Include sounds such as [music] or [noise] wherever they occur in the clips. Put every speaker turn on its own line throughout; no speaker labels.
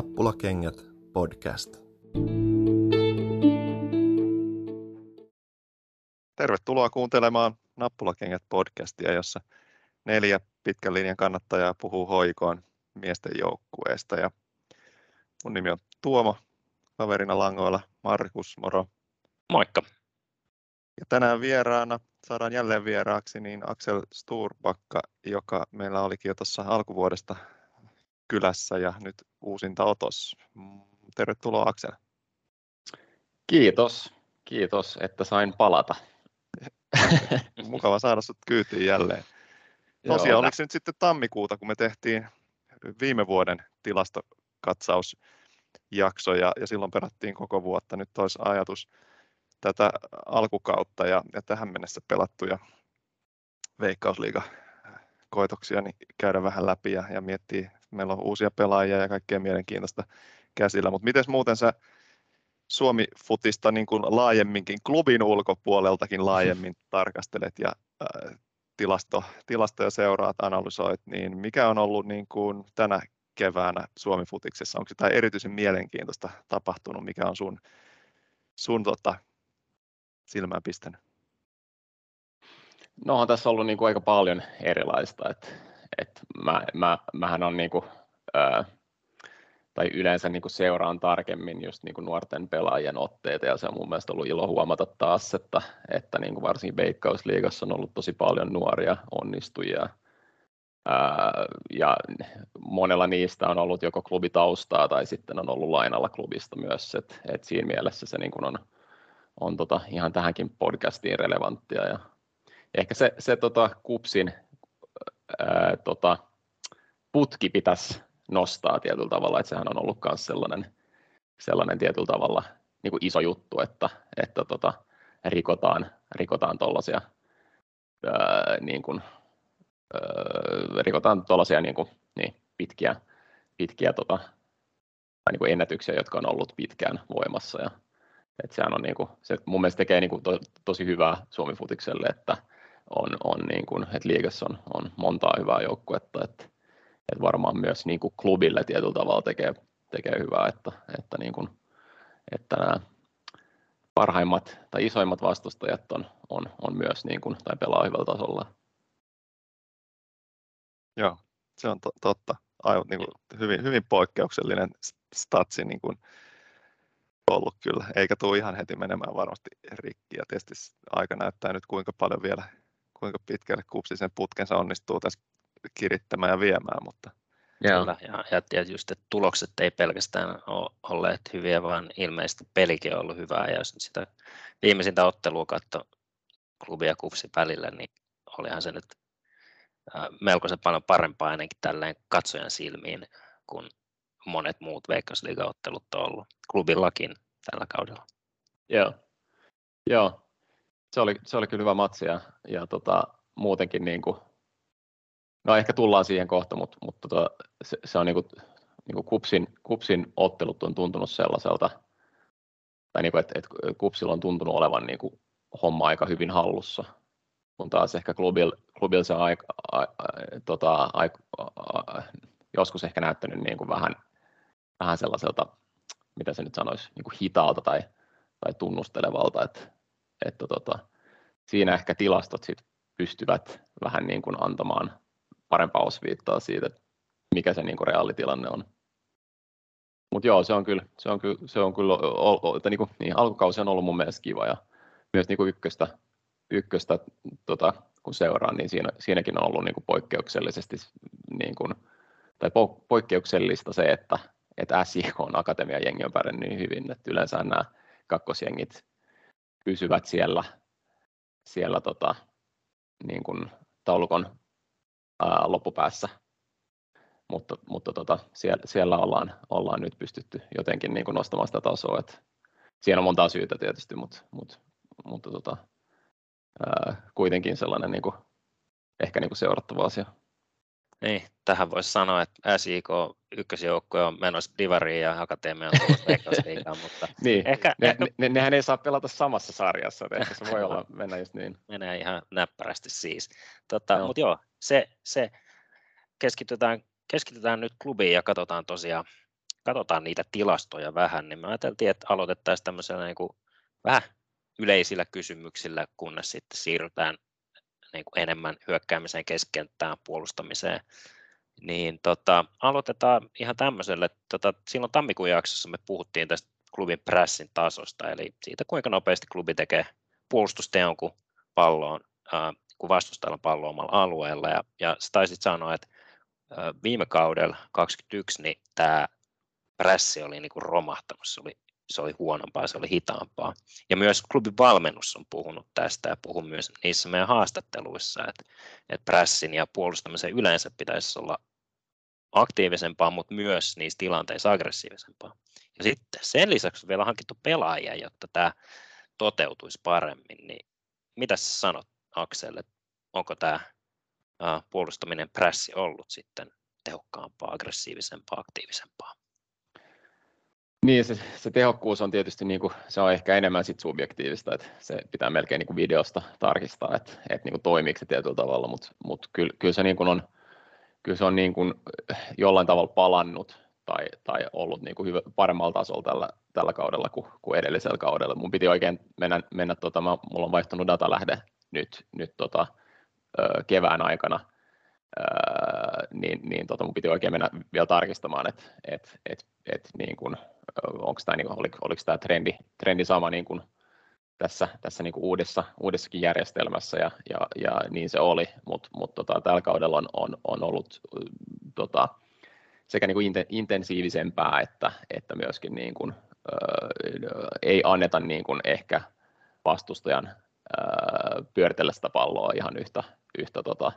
Nappulakengät podcast.
Tervetuloa kuuntelemaan Nappulakengät podcastia, jossa neljä pitkän linjan kannattajaa puhuu hoikoon miesten joukkueesta. Ja mun nimi on Tuomo, kaverina langoilla Markus, moro.
Moikka.
Ja tänään vieraana saadaan jälleen vieraaksi niin Axel Sturbakka, joka meillä olikin jo tuossa alkuvuodesta kylässä ja nyt uusinta otos. Tervetuloa Aksel.
Kiitos, kiitos, että sain palata. [laughs]
Mukava saada sinut kyytiin jälleen. [laughs] Tosiaan, oliko se nyt sitten tammikuuta, kun me tehtiin viime vuoden tilastokatsausjakso ja, ja silloin perattiin koko vuotta. Nyt olisi ajatus tätä alkukautta ja, ja tähän mennessä pelattuja veikkausliiga koitoksia niin käydä vähän läpi ja, ja miettiä, meillä on uusia pelaajia ja kaikkea mielenkiintoista käsillä, mutta miten muuten sä Suomi-futista niin kuin laajemminkin, klubin ulkopuoleltakin laajemmin [laughs] tarkastelet ja äh, tilasto, tilastoja seuraat, analysoit, niin mikä on ollut niin kuin tänä keväänä Suomi-futiksessa? Onko jotain erityisen mielenkiintoista tapahtunut, mikä on sun, sun tota, silmään pistänyt?
No on tässä ollut niin kuin aika paljon erilaista, että, että mä, mä, mähän on niin kuin, ää, tai yleensä niin kuin seuraan tarkemmin just niin kuin nuorten pelaajien otteita ja se on mun mielestä ollut ilo huomata taas, että, että niin kuin varsinkin Veikkausliigassa on ollut tosi paljon nuoria onnistujia. Ää, ja monella niistä on ollut joko klubitaustaa tai sitten on ollut lainalla klubista myös, että, että siinä mielessä se niin kuin on, on tota ihan tähänkin podcastiin relevanttia ja ehkä se, se tota, kupsin ää, tota, putki pitäisi nostaa tietyllä tavalla, että sehän on ollut myös sellainen, sellainen tietyllä tavalla niin kuin iso juttu, että, että tota, rikotaan, rikotaan tuollaisia niin kuin, rikotaan tuollaisia niin kuin, niin, pitkiä, pitkiä tota, niin kuin ennätyksiä, jotka on ollut pitkään voimassa. Ja, että sehän on, niin kuin, se mun mielestä tekee niin kuin to, tosi hyvää Suomi-futikselle, että on, on niin kuin, että liigassa on, on montaa hyvää joukkuetta, että, että varmaan myös niin kuin klubille tietyllä tavalla tekee, tekee hyvää, että, että, niin kuin, että nämä parhaimmat tai isoimmat vastustajat on, on, on myös niin kuin, tai pelaa hyvällä tasolla.
Joo, se on to, totta. Aivan niin kuin hyvin, hyvin poikkeuksellinen statsi niin kuin ollut kyllä, eikä tule ihan heti menemään varmasti rikki. Ja tietysti aika näyttää nyt kuinka paljon vielä kuinka pitkälle kupsi sen putkensa onnistuu tässä kirittämään ja viemään. Mutta...
Joo. ja, ja just, että tulokset ei pelkästään ole olleet hyviä, vaan ilmeisesti pelikin on ollut hyvää. Ja jos sitä viimeisintä ottelua katso klubi ja kupsi välillä, niin olihan se nyt melkoisen paljon parempaa ainakin tälleen katsojan silmiin kuin monet muut veikkausliigaottelut on ollut klubillakin tällä kaudella.
Joo, Joo se oli, se oli kyllä hyvä matsi ja, ja tota, muutenkin niin kuin, no ehkä tullaan siihen kohta, mutta, mutta tota, se, se, on niin kuin, niin kuin kupsin, kupsin ottelut on tuntunut sellaiselta, tai niin kuin, että, että kupsilla on tuntunut olevan niin kuin homma aika hyvin hallussa, kun taas ehkä klubil, klubil se aika, a, a, tota, a, a, joskus ehkä näyttänyt niin kuin vähän, vähän sellaiselta, mitä se nyt sanoisi, niin kuin hitaalta tai, tai tunnustelevalta, että että tota, siinä ehkä tilastot sit pystyvät vähän niin kuin antamaan parempaa osviittaa siitä, mikä se niin kuin reaalitilanne on. Mutta joo, se on kyllä, se on kyllä, se on kyllä että niin kuin, niin, alkukausi on ollut mun mielestä kiva ja myös niin kuin ykköstä, ykköstä tota, kun seuraan, niin siinä, siinäkin on ollut niin kuin poikkeuksellisesti niin kuin, tai po, poikkeuksellista se, että, että SIK on akatemiajengi on pärjännyt niin hyvin, että yleensä nämä kakkosjengit pysyvät siellä, siellä tota, niin kuin taulukon ää, loppupäässä. Mutta, mutta tota, siellä, siellä ollaan, ollaan nyt pystytty jotenkin niin kuin nostamaan sitä tasoa. Et siinä on montaa syytä tietysti, mutta, mutta, mutta tota, ää, kuitenkin sellainen niin kuin, ehkä niin kuin seurattava asia.
Niin, tähän voisi sanoa, että SIK ykkösjoukkue on menossa Divariin ja Akatemia on tulossa [laughs] mutta
niin, ehkä, ne, ehkä... Ne, nehän ei saa pelata samassa sarjassa, että se voi olla [laughs] mennä just niin.
Menee ihan näppärästi siis. Tota, no. Mutta joo, se, se keskitytään, keskitytään nyt klubiin ja katsotaan tosiaan katsotaan niitä tilastoja vähän, niin me ajateltiin, että aloitettaisiin tämmöisellä niin kuin vähän yleisillä kysymyksillä, kunnes sitten siirrytään niin kuin enemmän hyökkäämiseen, keskenttään, puolustamiseen. Niin tota, aloitetaan ihan tämmöiselle. Tota, silloin tammikuun jaksossa me puhuttiin tästä klubin pressin tasosta, eli siitä kuinka nopeasti klubi tekee puolustusteon, kun pallo on, äh, kun vastustajalla pallo omalla alueella. Ja, ja sä taisit sanoa, että äh, viime kaudella 2021 niin tämä pressi oli niin kuin romahtanut, se oli, se oli huonompaa, se oli hitaampaa. Ja myös klubin valmennus on puhunut tästä ja puhun myös niissä meidän haastatteluissa, että, että pressin ja puolustamisen yleensä pitäisi olla aktiivisempaa, mutta myös niissä tilanteissa aggressiivisempaa. Ja sitten sen lisäksi on vielä hankittu pelaajia, jotta tämä toteutuisi paremmin. Niin mitä sä sanot Akselle, onko tämä puolustaminen pressi ollut sitten tehokkaampaa, aggressiivisempaa, aktiivisempaa?
Niin, se, se tehokkuus on tietysti niin kuin, se on ehkä enemmän sit subjektiivista, että se pitää melkein niin kuin videosta tarkistaa, että, että niin kuin toimiiko se tietyllä tavalla, mutta, mutta kyllä, kyllä se niin kuin on, kyllä se on niin kuin jollain tavalla palannut tai, tai ollut niin kuin hyvä, paremmalla tasolla tällä, tällä kaudella kuin, kuin edellisellä kaudella. Mun piti oikein mennä, mennä tota, mä, mulla on vaihtunut datalähde nyt, nyt tota, kevään aikana, niin, niin tota, mun piti oikein mennä vielä tarkistamaan, että et, et, et, niin kuin, onko tämä, niin oliko, oliko tämä trendi, trendi sama niin kuin tässä, tässä niin kuin uudessa, uudessakin järjestelmässä ja, ja, ja niin se oli, mutta mut, tota, tällä kaudella on, on, on ollut tota, sekä niin kuin intensiivisempää että, että myöskin niin kuin, ö, ei anneta niin kuin ehkä vastustajan ö, pyöritellä sitä palloa ihan yhtä, yhtä tota,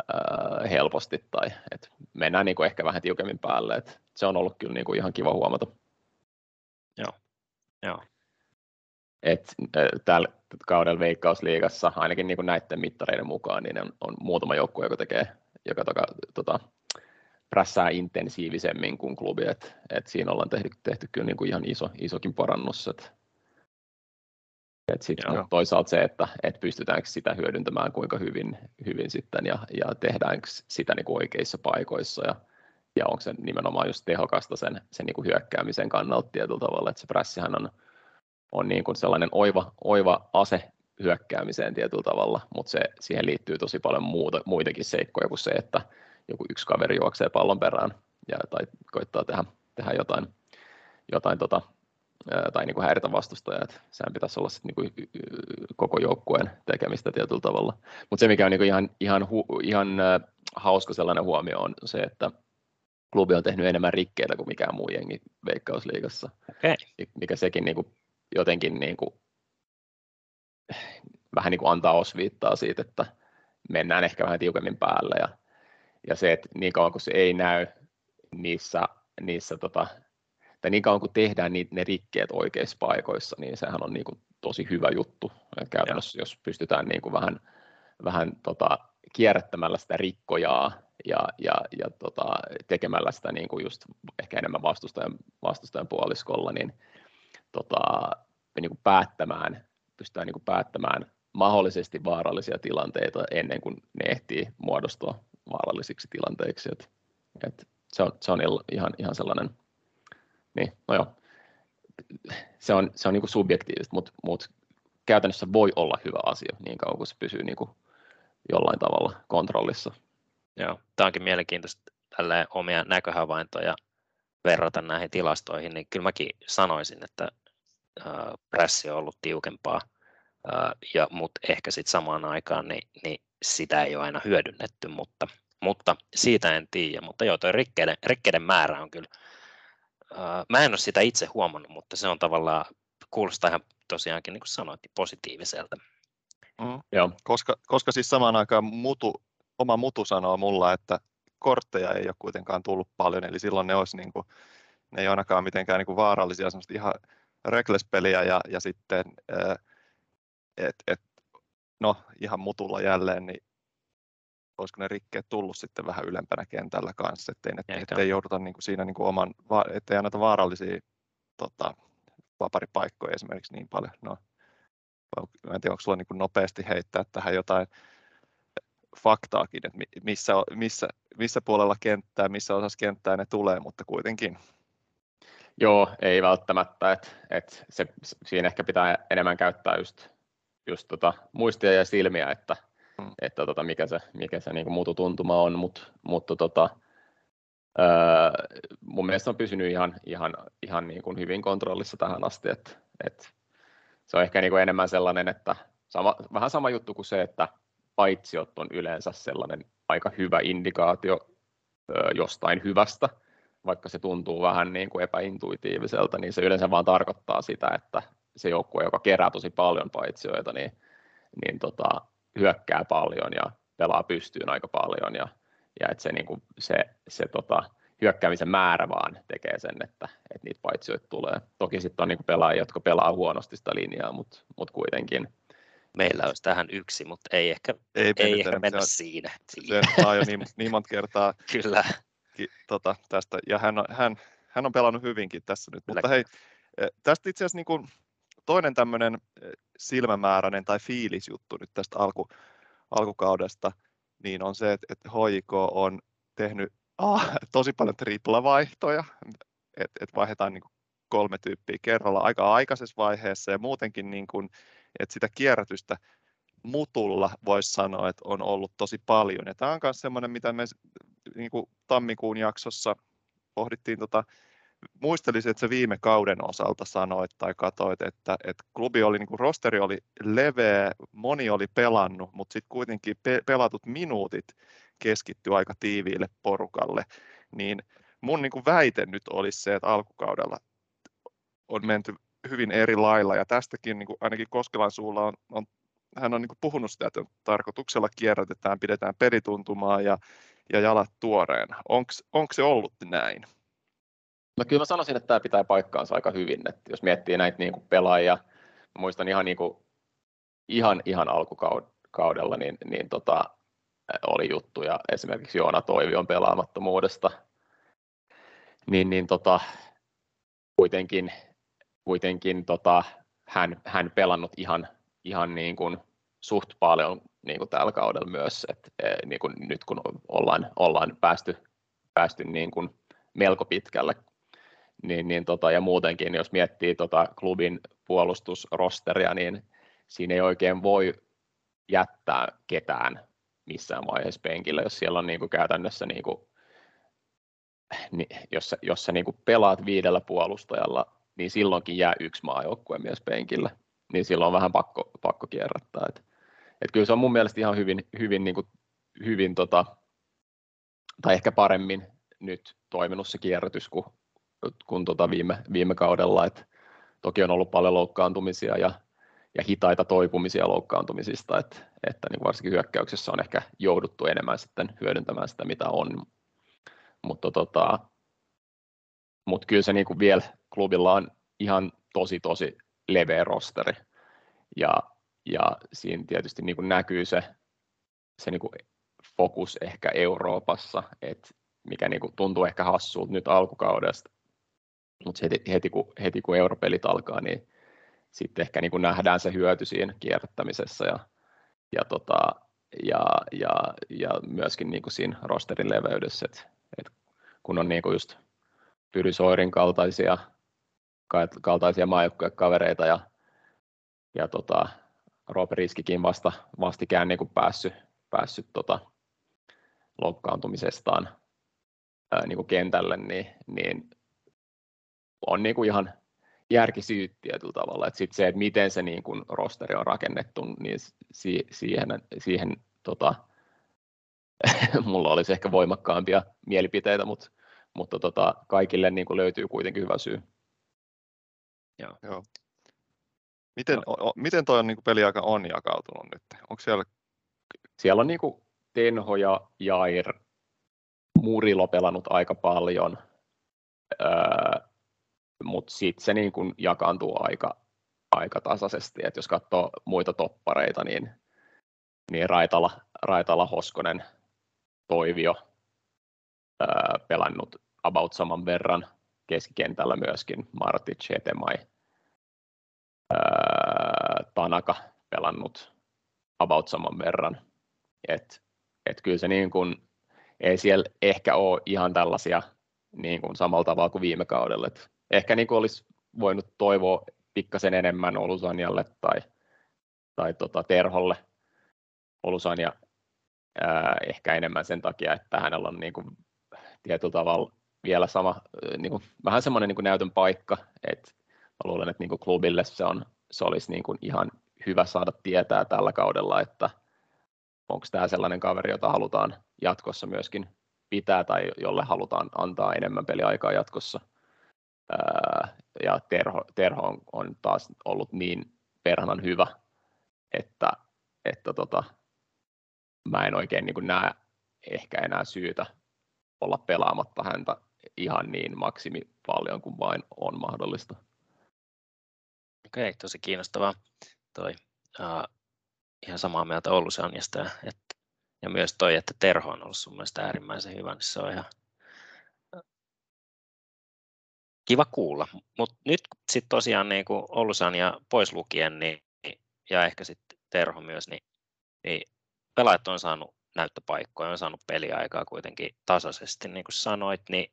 ö, helposti tai et mennään niin kuin ehkä vähän tiukemmin päälle. Et se on ollut kyllä niin kuin ihan kiva huomata.
Joo, Joo.
Et, tällä kaudella Veikkausliigassa, ainakin niin kuin näiden mittareiden mukaan, niin on, on muutama joukkue, joka tekee, joka toka, tota, prässää intensiivisemmin kuin klubi, että et siinä ollaan tehty, tehty kyllä niin kuin ihan iso, isokin parannus. Et, et sit toisaalta se, että et pystytäänkö sitä hyödyntämään kuinka hyvin, hyvin sitten ja, ja tehdäänkö sitä niin kuin oikeissa paikoissa ja, ja onko se nimenomaan just tehokasta sen, sen niin kuin hyökkäämisen kannalta tietyllä tavalla, että se prässihän on, on niin kuin sellainen oiva, oiva ase hyökkäämiseen tietyllä tavalla, mutta se, siihen liittyy tosi paljon muuta, muitakin seikkoja kuin se, että joku yksi kaveri juoksee pallon perään ja, tai koittaa tehdä, tehdä jotain, jotain tota, tai niin kuin häiritä vastustajaa. Että sehän pitäisi olla sit niin kuin koko joukkueen tekemistä tietyllä tavalla. Mutta se, mikä on niin kuin ihan, ihan, hu, ihan hauska sellainen huomio on se, että klubi on tehnyt enemmän rikkeitä kuin mikään muu jengi Veikkausliigassa.
Okay.
Mikä sekin niin kuin jotenkin niin kuin, vähän niin kuin antaa osviittaa siitä, että mennään ehkä vähän tiukemmin päälle ja ja se, että niin kauan kuin se ei näy niissä, niissä tota, tai niin kauan kuin tehdään niitä, ne rikkeet oikeissa paikoissa, niin sehän on niin kuin tosi hyvä juttu. Käytännössä ja. jos pystytään niin kuin vähän, vähän tota, kierrättämällä sitä rikkojaa ja, ja, ja tota, tekemällä sitä niin kuin just ehkä enemmän vastustajan, vastustajan puoliskolla, niin tota, niin kuin päättämään, pystytään niin kuin päättämään mahdollisesti vaarallisia tilanteita ennen kuin ne ehtii muodostua vaarallisiksi tilanteiksi. Et, et se on, se on ihan, ihan sellainen, niin, no joo, se on, se on niin subjektiivista, mutta, mutta käytännössä voi olla hyvä asia niin kauan kuin se pysyy niin kuin jollain tavalla kontrollissa.
Joo, tämä onkin mielenkiintoista tälleen omia näköhavaintoja verrata näihin tilastoihin, niin kyllä mäkin sanoisin, että pressi on ollut tiukempaa, ja, mutta ehkä sitten samaan aikaan niin, niin sitä ei ole aina hyödynnetty, mutta, mutta siitä en tiedä. Mutta joo, tuo rikkeiden, rikkeiden määrä on kyllä, mä en ole sitä itse huomannut, mutta se on tavallaan, kuulostaa ihan tosiaankin, niin kuin sanoit, niin positiiviselta.
Mm. Joo. Koska, koska siis samaan aikaan mutu, oma mutu sanoo mulla, että kortteja ei ole kuitenkaan tullut paljon, eli silloin ne olisi niin kuin, ne ei ainakaan mitenkään niin kuin vaarallisia, semmoista ihan reckless-peliä ja, ja sitten, että et, no ihan mutulla jälleen, niin olisiko ne rikkeet tullut sitten vähän ylempänä kentällä kanssa, ettei, ne, ettei jouduta niin kuin siinä niin kuin oman, ettei anneta vaarallisia tota, vaparipaikkoja esimerkiksi niin paljon. No, mä en tiedä, onko sulla niin kuin nopeasti heittää tähän jotain faktaakin, että missä, missä, missä puolella kenttää, missä osassa kenttää ne tulee, mutta kuitenkin.
Joo, ei välttämättä. Et, et se, siinä ehkä pitää enemmän käyttää just, just tota, muistia ja silmiä, että. Että tota, mikä se, mikä se niin mututuntuma on, Mut, mutta tota, öö, mun mielestä on pysynyt ihan, ihan, ihan niin kuin hyvin kontrollissa tähän asti. Et, et se on ehkä niin kuin enemmän sellainen, että sama, vähän sama juttu kuin se, että paitsiot on yleensä sellainen aika hyvä indikaatio öö, jostain hyvästä, vaikka se tuntuu vähän niin kuin epäintuitiiviselta, niin se yleensä vaan tarkoittaa sitä, että se joukkue, joka kerää tosi paljon paitsioita, niin, niin tota, hyökkää paljon ja pelaa pystyyn aika paljon ja, ja että se, niin kuin, se, se tota, hyökkäämisen määrä vaan tekee sen, että, että niitä paitsioita tulee. Toki sitten on niin pelaajia, jotka pelaa huonosti sitä linjaa, mutta, mutta kuitenkin.
Meillä olisi tähän yksi, mutta ei ehkä, ei, ei ehkä mennä se, siinä.
Se on jo niin, niin monta kertaa [laughs]
Kyllä.
Ki, tota, tästä, ja hän on, hän, hän on pelannut hyvinkin tässä nyt. Kyllä. Mutta hei, e, tästä itse asiassa niin kuin toinen tämmöinen e, silmämääräinen tai fiilisjuttu nyt tästä alku, alkukaudesta, niin on se, että, että HJK on tehnyt ah, tosi paljon triplavaihtoja, että et vaihdetaan niin kolme tyyppiä kerralla aika aikaisessa vaiheessa ja muutenkin, niin kuin, että sitä kierrätystä mutulla voisi sanoa, että on ollut tosi paljon. Ja tämä on myös semmoinen, mitä me niin kuin tammikuun jaksossa pohdittiin, tota, muistelisin, että se viime kauden osalta sanoit tai katoit, että, että klubi oli, niin kuin rosteri oli leveä, moni oli pelannut, mutta sitten kuitenkin pe- pelatut minuutit keskittyy aika tiiviille porukalle, niin mun niin kuin väite nyt olisi se, että alkukaudella on menty hyvin eri lailla, ja tästäkin niin kuin ainakin Koskelan suulla on, on hän on niin kuin puhunut sitä, että tarkoituksella kierrätetään, pidetään pelituntumaa ja, ja jalat tuoreena. Onko se ollut näin?
No kyllä mä sanoisin, että tämä pitää paikkaansa aika hyvin. Että jos miettii näitä niin kuin pelaajia, muistan ihan, niin kuin, ihan, ihan alkukaudella, niin, niin tota, oli juttuja esimerkiksi Joona Toivion pelaamattomuudesta, niin, niin tota, kuitenkin, kuitenkin tota, hän, hän pelannut ihan, ihan niin kuin suht paljon niin kuin tällä kaudella myös, että niin kuin nyt kun ollaan, ollaan päästy, päästy niin kuin melko pitkälle, niin, niin tota, ja muutenkin jos miettii tota klubin puolustusrosteria, niin siinä ei oikein voi jättää ketään missään vaiheessa penkillä, jos siellä on niin kuin käytännössä, niin kuin, niin, jos, jos sä niin kuin pelaat viidellä puolustajalla, niin silloinkin jää yksi maajoukkuemies penkillä, niin silloin on vähän pakko, pakko kierrättää. Et, et kyllä se on mun mielestä ihan hyvin, hyvin, niin kuin, hyvin tota, tai ehkä paremmin nyt toiminut se kierrätys kuin, kuin tota viime, viime kaudella. Et toki on ollut paljon loukkaantumisia ja ja hitaita toipumisia loukkaantumisista, että, että niin varsinkin hyökkäyksessä on ehkä jouduttu enemmän sitten hyödyntämään sitä, mitä on. Mutta tota, mut kyllä se niin kuin vielä klubilla on ihan tosi tosi leveä rosteri. Ja, ja siinä tietysti niin kuin näkyy se, se niin kuin fokus ehkä Euroopassa, että mikä niin kuin tuntuu ehkä hassulta nyt alkukaudesta, mutta heti, heti, kun, heti kun europelit alkaa, niin sitten ehkä niin kuin nähdään se hyöty siinä kierrättämisessä ja, ja, tota, ja, ja, ja myöskin niin kuin siinä rosterin leveydessä, että, että kun on niin kuin just Pyry Soirin kaltaisia, kaltaisia kavereita ja, ja tota, Rob Riskikin vasta vastikään niin kuin päässyt, päässyt tota, loukkaantumisestaan ää, niin kuin kentälle, niin, niin on niin kuin ihan järkisyyt tietyllä tavalla. että sit se, että miten se niin kun rosteri on rakennettu, niin si- siihen, siihen tota, [laughs] mulla olisi ehkä voimakkaampia mielipiteitä, mutta, mutta tota, kaikille niin löytyy kuitenkin hyvä syy.
Joo. Joo. Miten, o, miten toi on, niin peliaika on jakautunut nyt? Onko siellä...
siellä on niin Tenho ja Jair Murilo pelannut aika paljon. Öö, mutta sitten se niin kuin jakaantuu aika, aika tasaisesti, että jos katsoo muita toppareita, niin, niin Raitala, Raitala, Hoskonen, Toivio ää, pelannut about saman verran keskikentällä myöskin, Martic, Hetemai, ää, Tanaka pelannut about saman verran, et, et kyllä se niin kuin, ei siellä ehkä ole ihan tällaisia niin kuin samalla tavalla kuin viime kaudella, että ehkä niin kuin olisi voinut toivoa pikkasen enemmän Olusanjalle tai, tai tota Terholle. Olusanja ää, ehkä enemmän sen takia, että hänellä on niin kuin tietyllä tavalla vielä sama, niin kuin, vähän semmoinen niin kuin näytön paikka, että mä luulen, että niin kuin klubille se, on, se olisi niin kuin ihan hyvä saada tietää tällä kaudella, että onko tämä sellainen kaveri, jota halutaan jatkossa myöskin pitää tai jolle halutaan antaa enemmän peliaikaa jatkossa. Ja Terho, Terho on, on taas ollut niin perhanan hyvä, että, että tota, mä en oikein niin näe ehkä enää syytä olla pelaamatta häntä ihan niin maksimi paljon kuin vain on mahdollista.
Okei, tosi kiinnostavaa toi. Uh, ihan samaa mieltä Oulusanjasta, että, ja myös toi, että Terho on ollut sun mielestä äärimmäisen hyvä, niin se on ihan kiva kuulla. Mutta nyt sitten tosiaan niin kuin Oulusanja pois lukien, niin, ja ehkä sitten Terho myös, niin, niin pelaajat on saanut näyttöpaikkoja, on saanut peliaikaa kuitenkin tasaisesti, niin kuin sanoit, niin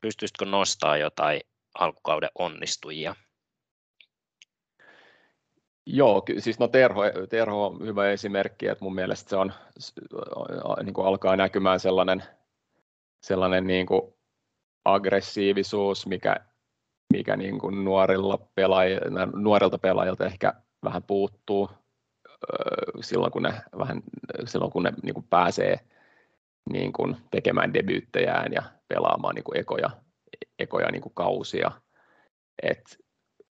pystyisitkö nostaa jotain alkukauden onnistujia?
Joo, siis no Terho, Terho on hyvä esimerkki, että mun mielestä se on, niin kuin alkaa näkymään sellainen, sellainen niin kuin aggressiivisuus, mikä, mikä niin kuin nuorilla pelaajilla, nuorilta pelaajilta ehkä vähän puuttuu silloin, kun ne, vähän, silloin, kun ne niin kuin pääsee niin kuin tekemään debyyttejään ja pelaamaan niin kuin ekoja, ekoja niin kuin kausia. Et,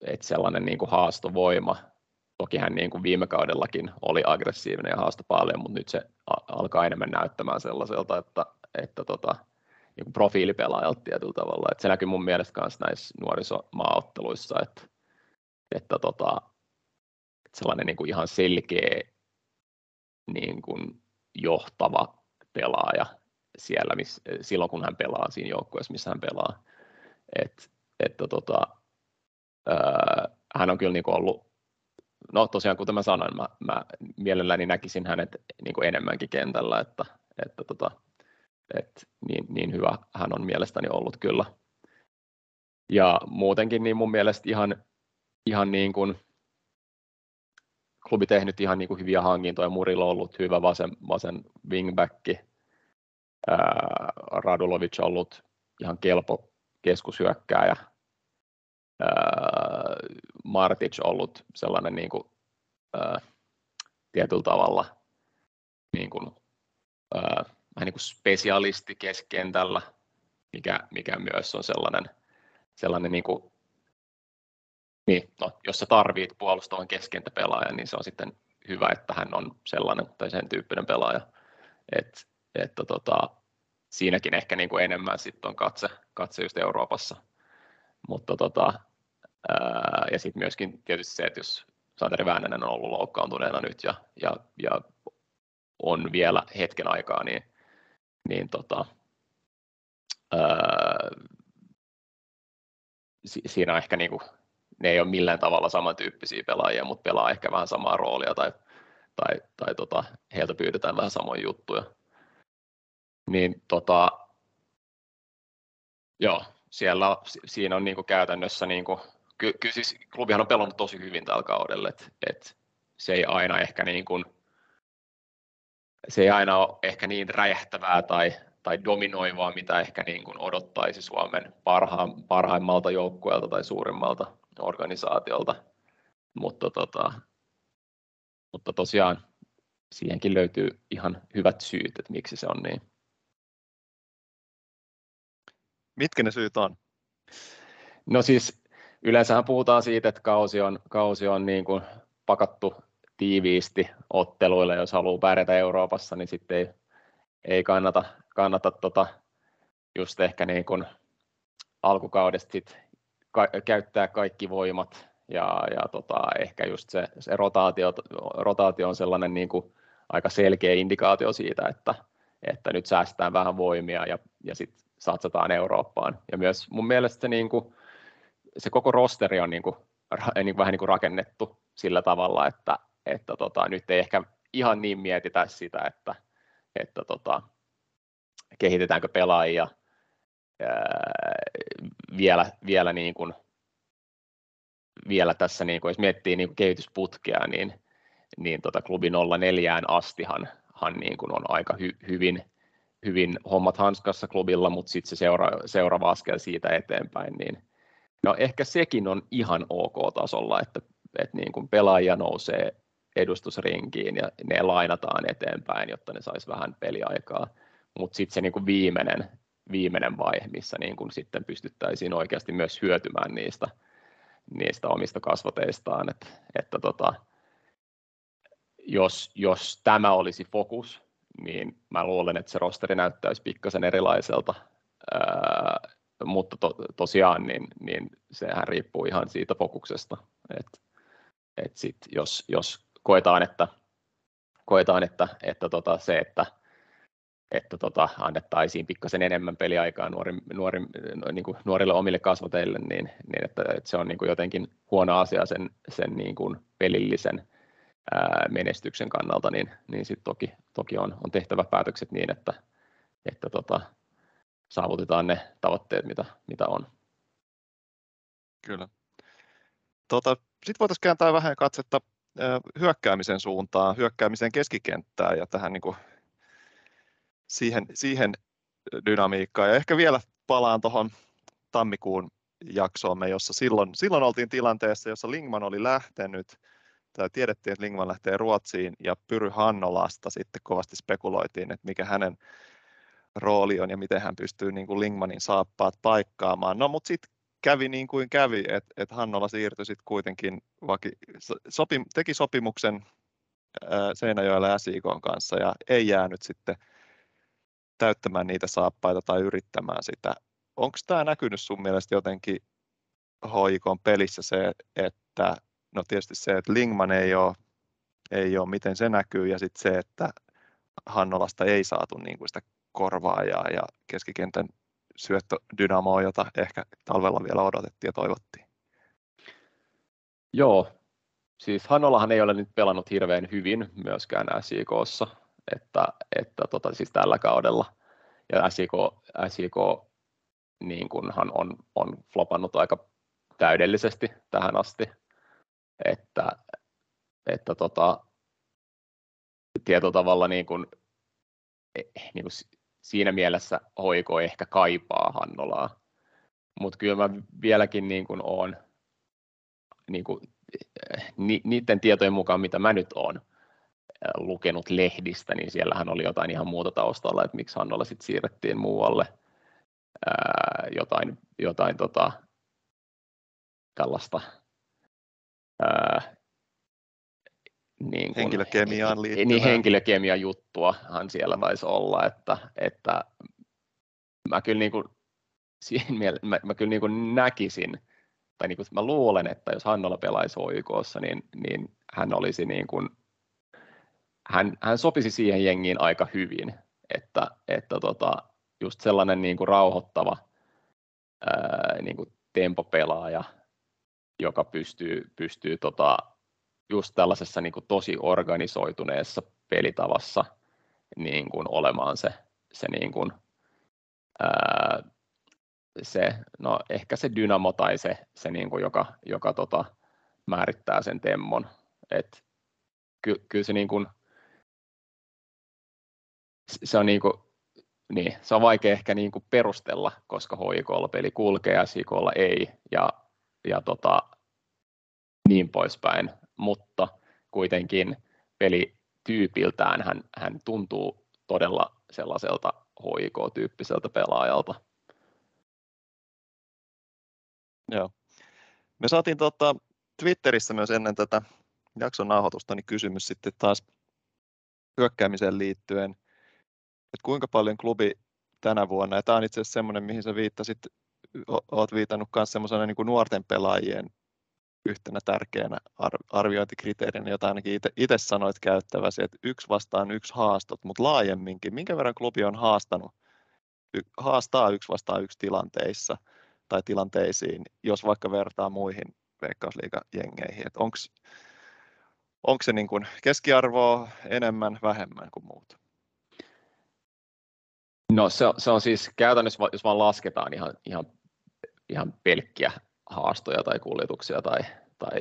et sellainen niin kuin haastovoima Toki hän niin kuin viime kaudellakin oli aggressiivinen ja haasta paljon, mutta nyt se alkaa enemmän näyttämään sellaiselta, että, että tota, niin profiilipelaajalta tietyllä tavalla. Että se näkyy mun mielestä myös näissä nuorisomaaotteluissa, että, että, tota, että sellainen niin kuin ihan selkeä niin kuin johtava pelaaja siellä, miss, silloin kun hän pelaa siinä joukkueessa, missä hän pelaa. Et, että tota, ää, hän on kyllä niin kuin ollut no tosiaan kuten mä sanoin, mä, mä mielelläni näkisin hänet niin kuin enemmänkin kentällä, että, että, tota, että niin, niin hyvä hän on mielestäni ollut kyllä. Ja muutenkin niin mun mielestä ihan, ihan niin kuin klubi tehnyt ihan niin kuin hyviä hankintoja. Murilla on ollut hyvä vasen, vasen wingback. Radulovic on ollut ihan kelpo keskushyökkääjä. Martic ollut sellainen niin kuin, ää, tietyllä tavalla niin kuin, ää, vähän niin kuin spesialisti keskentällä, mikä, mikä myös on sellainen, sellainen niin kuin, niin, no, jos sä tarvit puolustavan keskentäpelaajan, niin se on sitten hyvä, että hän on sellainen tai sen tyyppinen pelaaja. Et, että tota, siinäkin ehkä niin kuin enemmän sitten on katse, katse just Euroopassa. Mutta tota, ja sitten myöskin tietysti se, että jos Santeri Väänänen on ollut loukkaantuneena nyt ja, ja, ja on vielä hetken aikaa, niin, niin tota, ää, siinä on ehkä niinku, ne ei ole millään tavalla samantyyppisiä pelaajia, mutta pelaa ehkä vähän samaa roolia tai, tai, tai tota, heiltä pyydetään vähän samoja juttuja. Niin tota, joo, siellä, siinä on niinku käytännössä niinku ky, kyllä siis klubihan on pelannut tosi hyvin tällä kaudella, että et se ei aina ehkä niin kuin, se ei aina ole ehkä niin räjähtävää tai, tai dominoivaa, mitä ehkä niin kuin odottaisi Suomen parha, parhaimmalta joukkueelta tai suurimmalta organisaatiolta. Mutta, tota, mutta tosiaan siihenkin löytyy ihan hyvät syyt, että miksi se on niin.
Mitkä ne syyt on?
No siis Yleensä puhutaan siitä, että kausi on, kausi on niin kuin pakattu tiiviisti otteluille, jos haluaa pärjätä Euroopassa, niin sitten ei, ei kannata, kannata tota, just ehkä niin kuin alkukaudesta sit ka- käyttää kaikki voimat ja, ja tota, ehkä just se, se rotaatio, rotaatio on sellainen niin kuin aika selkeä indikaatio siitä, että, että nyt säästetään vähän voimia ja, ja sitten satsataan Eurooppaan. Ja myös mun mielestä se niin kuin, se koko rosteri on niin kuin, niin kuin vähän niin kuin rakennettu sillä tavalla, että, että tota, nyt ei ehkä ihan niin mietitä sitä, että, että tota, kehitetäänkö pelaajia ää, vielä, vielä, niin kuin, vielä tässä, niin kuin, jos miettii niin kuin kehitysputkea, niin, niin tota klubi 04 astihan hän niin kuin on aika hy, hyvin, hyvin hommat hanskassa klubilla, mutta sitten se seura, seuraava askel siitä eteenpäin, niin no ehkä sekin on ihan ok tasolla, että, että niin kuin pelaajia nousee edustusrinkiin ja ne lainataan eteenpäin, jotta ne saisi vähän peliaikaa. Mutta sitten se niin kuin viimeinen, viimeinen vaihe, missä niin kuin sitten pystyttäisiin oikeasti myös hyötymään niistä, niistä omista kasvateistaan. Et, että tota, jos, jos tämä olisi fokus, niin mä luulen, että se rosteri näyttäisi pikkasen erilaiselta. Ää, mutta to, tosiaan niin, niin sehän riippuu ihan siitä fokuksesta. Et, et sit jos, jos koetaan, että, koetaan, että, että tota se, että, että tota, annettaisiin pikkasen enemmän peliaikaa nuori, nuori, niin kuin nuorille omille kasvateille, niin, niin että, että, se on niin kuin jotenkin huono asia sen, sen niin kuin pelillisen ää, menestyksen kannalta, niin, niin sitten toki, toki on, on tehtävä päätökset niin, että, että tota, saavutetaan ne tavoitteet, mitä, mitä on.
Kyllä. Tota, Sitten voitaisiin kääntää vähän katsetta hyökkäämisen suuntaan, hyökkäämisen keskikenttään ja tähän niin kuin siihen, siihen dynamiikkaan. Ja ehkä vielä palaan tuohon tammikuun jaksoomme, jossa silloin, silloin oltiin tilanteessa, jossa Lingman oli lähtenyt, tai tiedettiin, että Lingman lähtee Ruotsiin, ja Pyry Hannolasta sitten kovasti spekuloitiin, että mikä hänen rooli on ja miten hän pystyy niin kuin Lingmanin saappaat paikkaamaan. No, mutta sitten kävi niin kuin kävi, että et Hannola siirtyi sitten kuitenkin, vaki, sopi, teki sopimuksen ää, Seinäjoella SIK kanssa ja ei jäänyt sitten täyttämään niitä saappaita tai yrittämään sitä. Onko tämä näkynyt sun mielestä jotenkin hoikon pelissä se, että no tietysti se, että Lingman ei ole, ei ole miten se näkyy ja sitten se, että Hannolasta ei saatu niin kuin sitä korvaajaa ja keskikentän syöttödynamoa, jota ehkä talvella vielä odotettiin ja toivottiin.
Joo, siis Hannolahan ei ole nyt pelannut hirveän hyvin myöskään SIKssa, että, että tota, siis tällä kaudella. Ja SIK, SIK niin kunhan on, on flopannut aika täydellisesti tähän asti, että, että tota, tietyllä tavalla niin kuin, eh, niin kuin siinä mielessä hoiko ehkä kaipaa Hannolaa. Mutta kyllä mä vieläkin niin kuin olen niin kuin, ni, niiden tietojen mukaan, mitä mä nyt olen lukenut lehdistä, niin siellähän oli jotain ihan muuta taustalla, että miksi Hannola sitten siirrettiin muualle. Ää, jotain jotain tota, tällaista ää,
niin kun, henkilökemiaan liittyvää.
Niin henkilökemia juttuahan siellä taisi olla, että, että mä kyllä niin kuin, [laughs] miele- mä, mä kyllä niin kuin näkisin, tai niin kuin mä luulen, että jos Hannola pelaisi OYKssa, niin, niin hän olisi niin kuin, hän, hän sopisi siihen jengiin aika hyvin, että, että tota, just sellainen niin kuin rauhoittava ää, niin kuin tempopelaaja, joka pystyy, pystyy tota, just tällaisessa niin kuin tosi organisoituneessa pelitavassa niin kuin olemaan se, se, niin kuin, ää, se, no ehkä se dynamo tai se, se niin kuin joka, joka tota, määrittää sen temmon. Et ky, kyllä se, niin kuin, se on niin kuin, niin, se on vaikea ehkä niin kuin perustella, koska HIKlla peli kulkee ja ei, ja, ja tota, niin poispäin mutta kuitenkin pelityypiltään hän, hän tuntuu todella sellaiselta HIK-tyyppiseltä pelaajalta.
Joo. Me saatiin tota, Twitterissä myös ennen tätä jakson nauhoitusta niin kysymys sitten taas hyökkäämiseen liittyen, että kuinka paljon klubi tänä vuonna, ja tämä on itse asiassa semmoinen, mihin sä viittasit, olet viitannut myös semmoisena niin kuin nuorten pelaajien yhtenä tärkeänä arviointikriteerinä, jota ainakin itse sanoit käyttäväsi, että yksi vastaan yksi haastot, mutta laajemminkin, minkä verran klubi on haastanut, haastaa yksi vastaan yksi tilanteissa tai tilanteisiin, jos vaikka vertaa muihin veikkausliigajengeihin, että onko se niin kuin keskiarvoa enemmän, vähemmän kuin muut?
No se, se on siis käytännössä, jos vaan lasketaan ihan, ihan ihan pelkkiä haastoja tai kuljetuksia tai, tai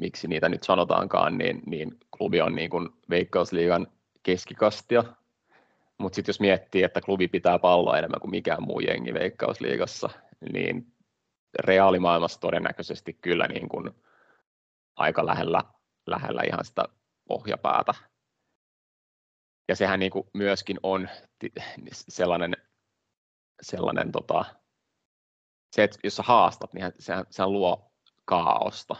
miksi niitä nyt sanotaankaan, niin, niin klubi on niin kuin Veikkausliigan keskikastia, mutta sitten jos miettii, että klubi pitää palloa enemmän kuin mikään muu jengi Veikkausliigassa, niin reaalimaailmassa todennäköisesti kyllä niin kuin aika lähellä, lähellä ihan sitä pohjapäätä. Ja sehän niin kuin myöskin on sellainen, sellainen tota, se, että jos sä haastat, niin sehän, sehän luo kaaosta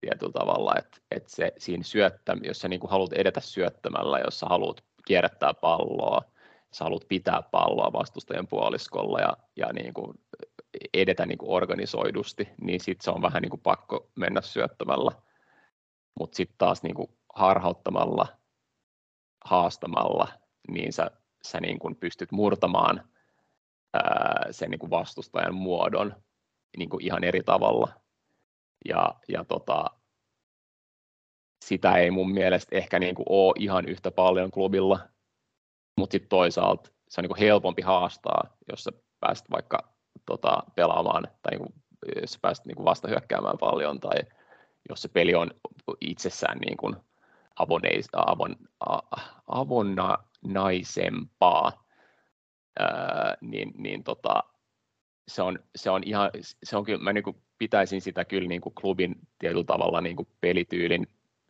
tietyllä tavalla, että, että se siinä syöttä, jos sä niin kuin haluat edetä syöttämällä, jos sä haluat kierrättää palloa, sä haluat pitää palloa vastustajien puoliskolla ja, ja niin kuin edetä niin kuin organisoidusti, niin sitten se on vähän niin kuin pakko mennä syöttämällä. Mutta sitten taas niin kuin harhauttamalla, haastamalla, niin sä, sä niin kuin pystyt murtamaan ää, sen niin kuin vastustajan muodon niin kuin ihan eri tavalla. Ja, ja tota, sitä ei mun mielestä ehkä niin kuin ole ihan yhtä paljon klubilla, mutta sitten toisaalta se on niin kuin helpompi haastaa, jos sä pääset vaikka tota, pelaamaan tai niin kuin, jos sä pääset niin kuin vasta hyökkäämään paljon tai jos se peli on itsessään niin kuin avoneis, avon, avonaisempaa, niin, niin tota, se on, se on ihan, se on kyllä, mä niin kuin pitäisin sitä kyllä niin kuin klubin tietyllä tavalla niin kuin pelityylin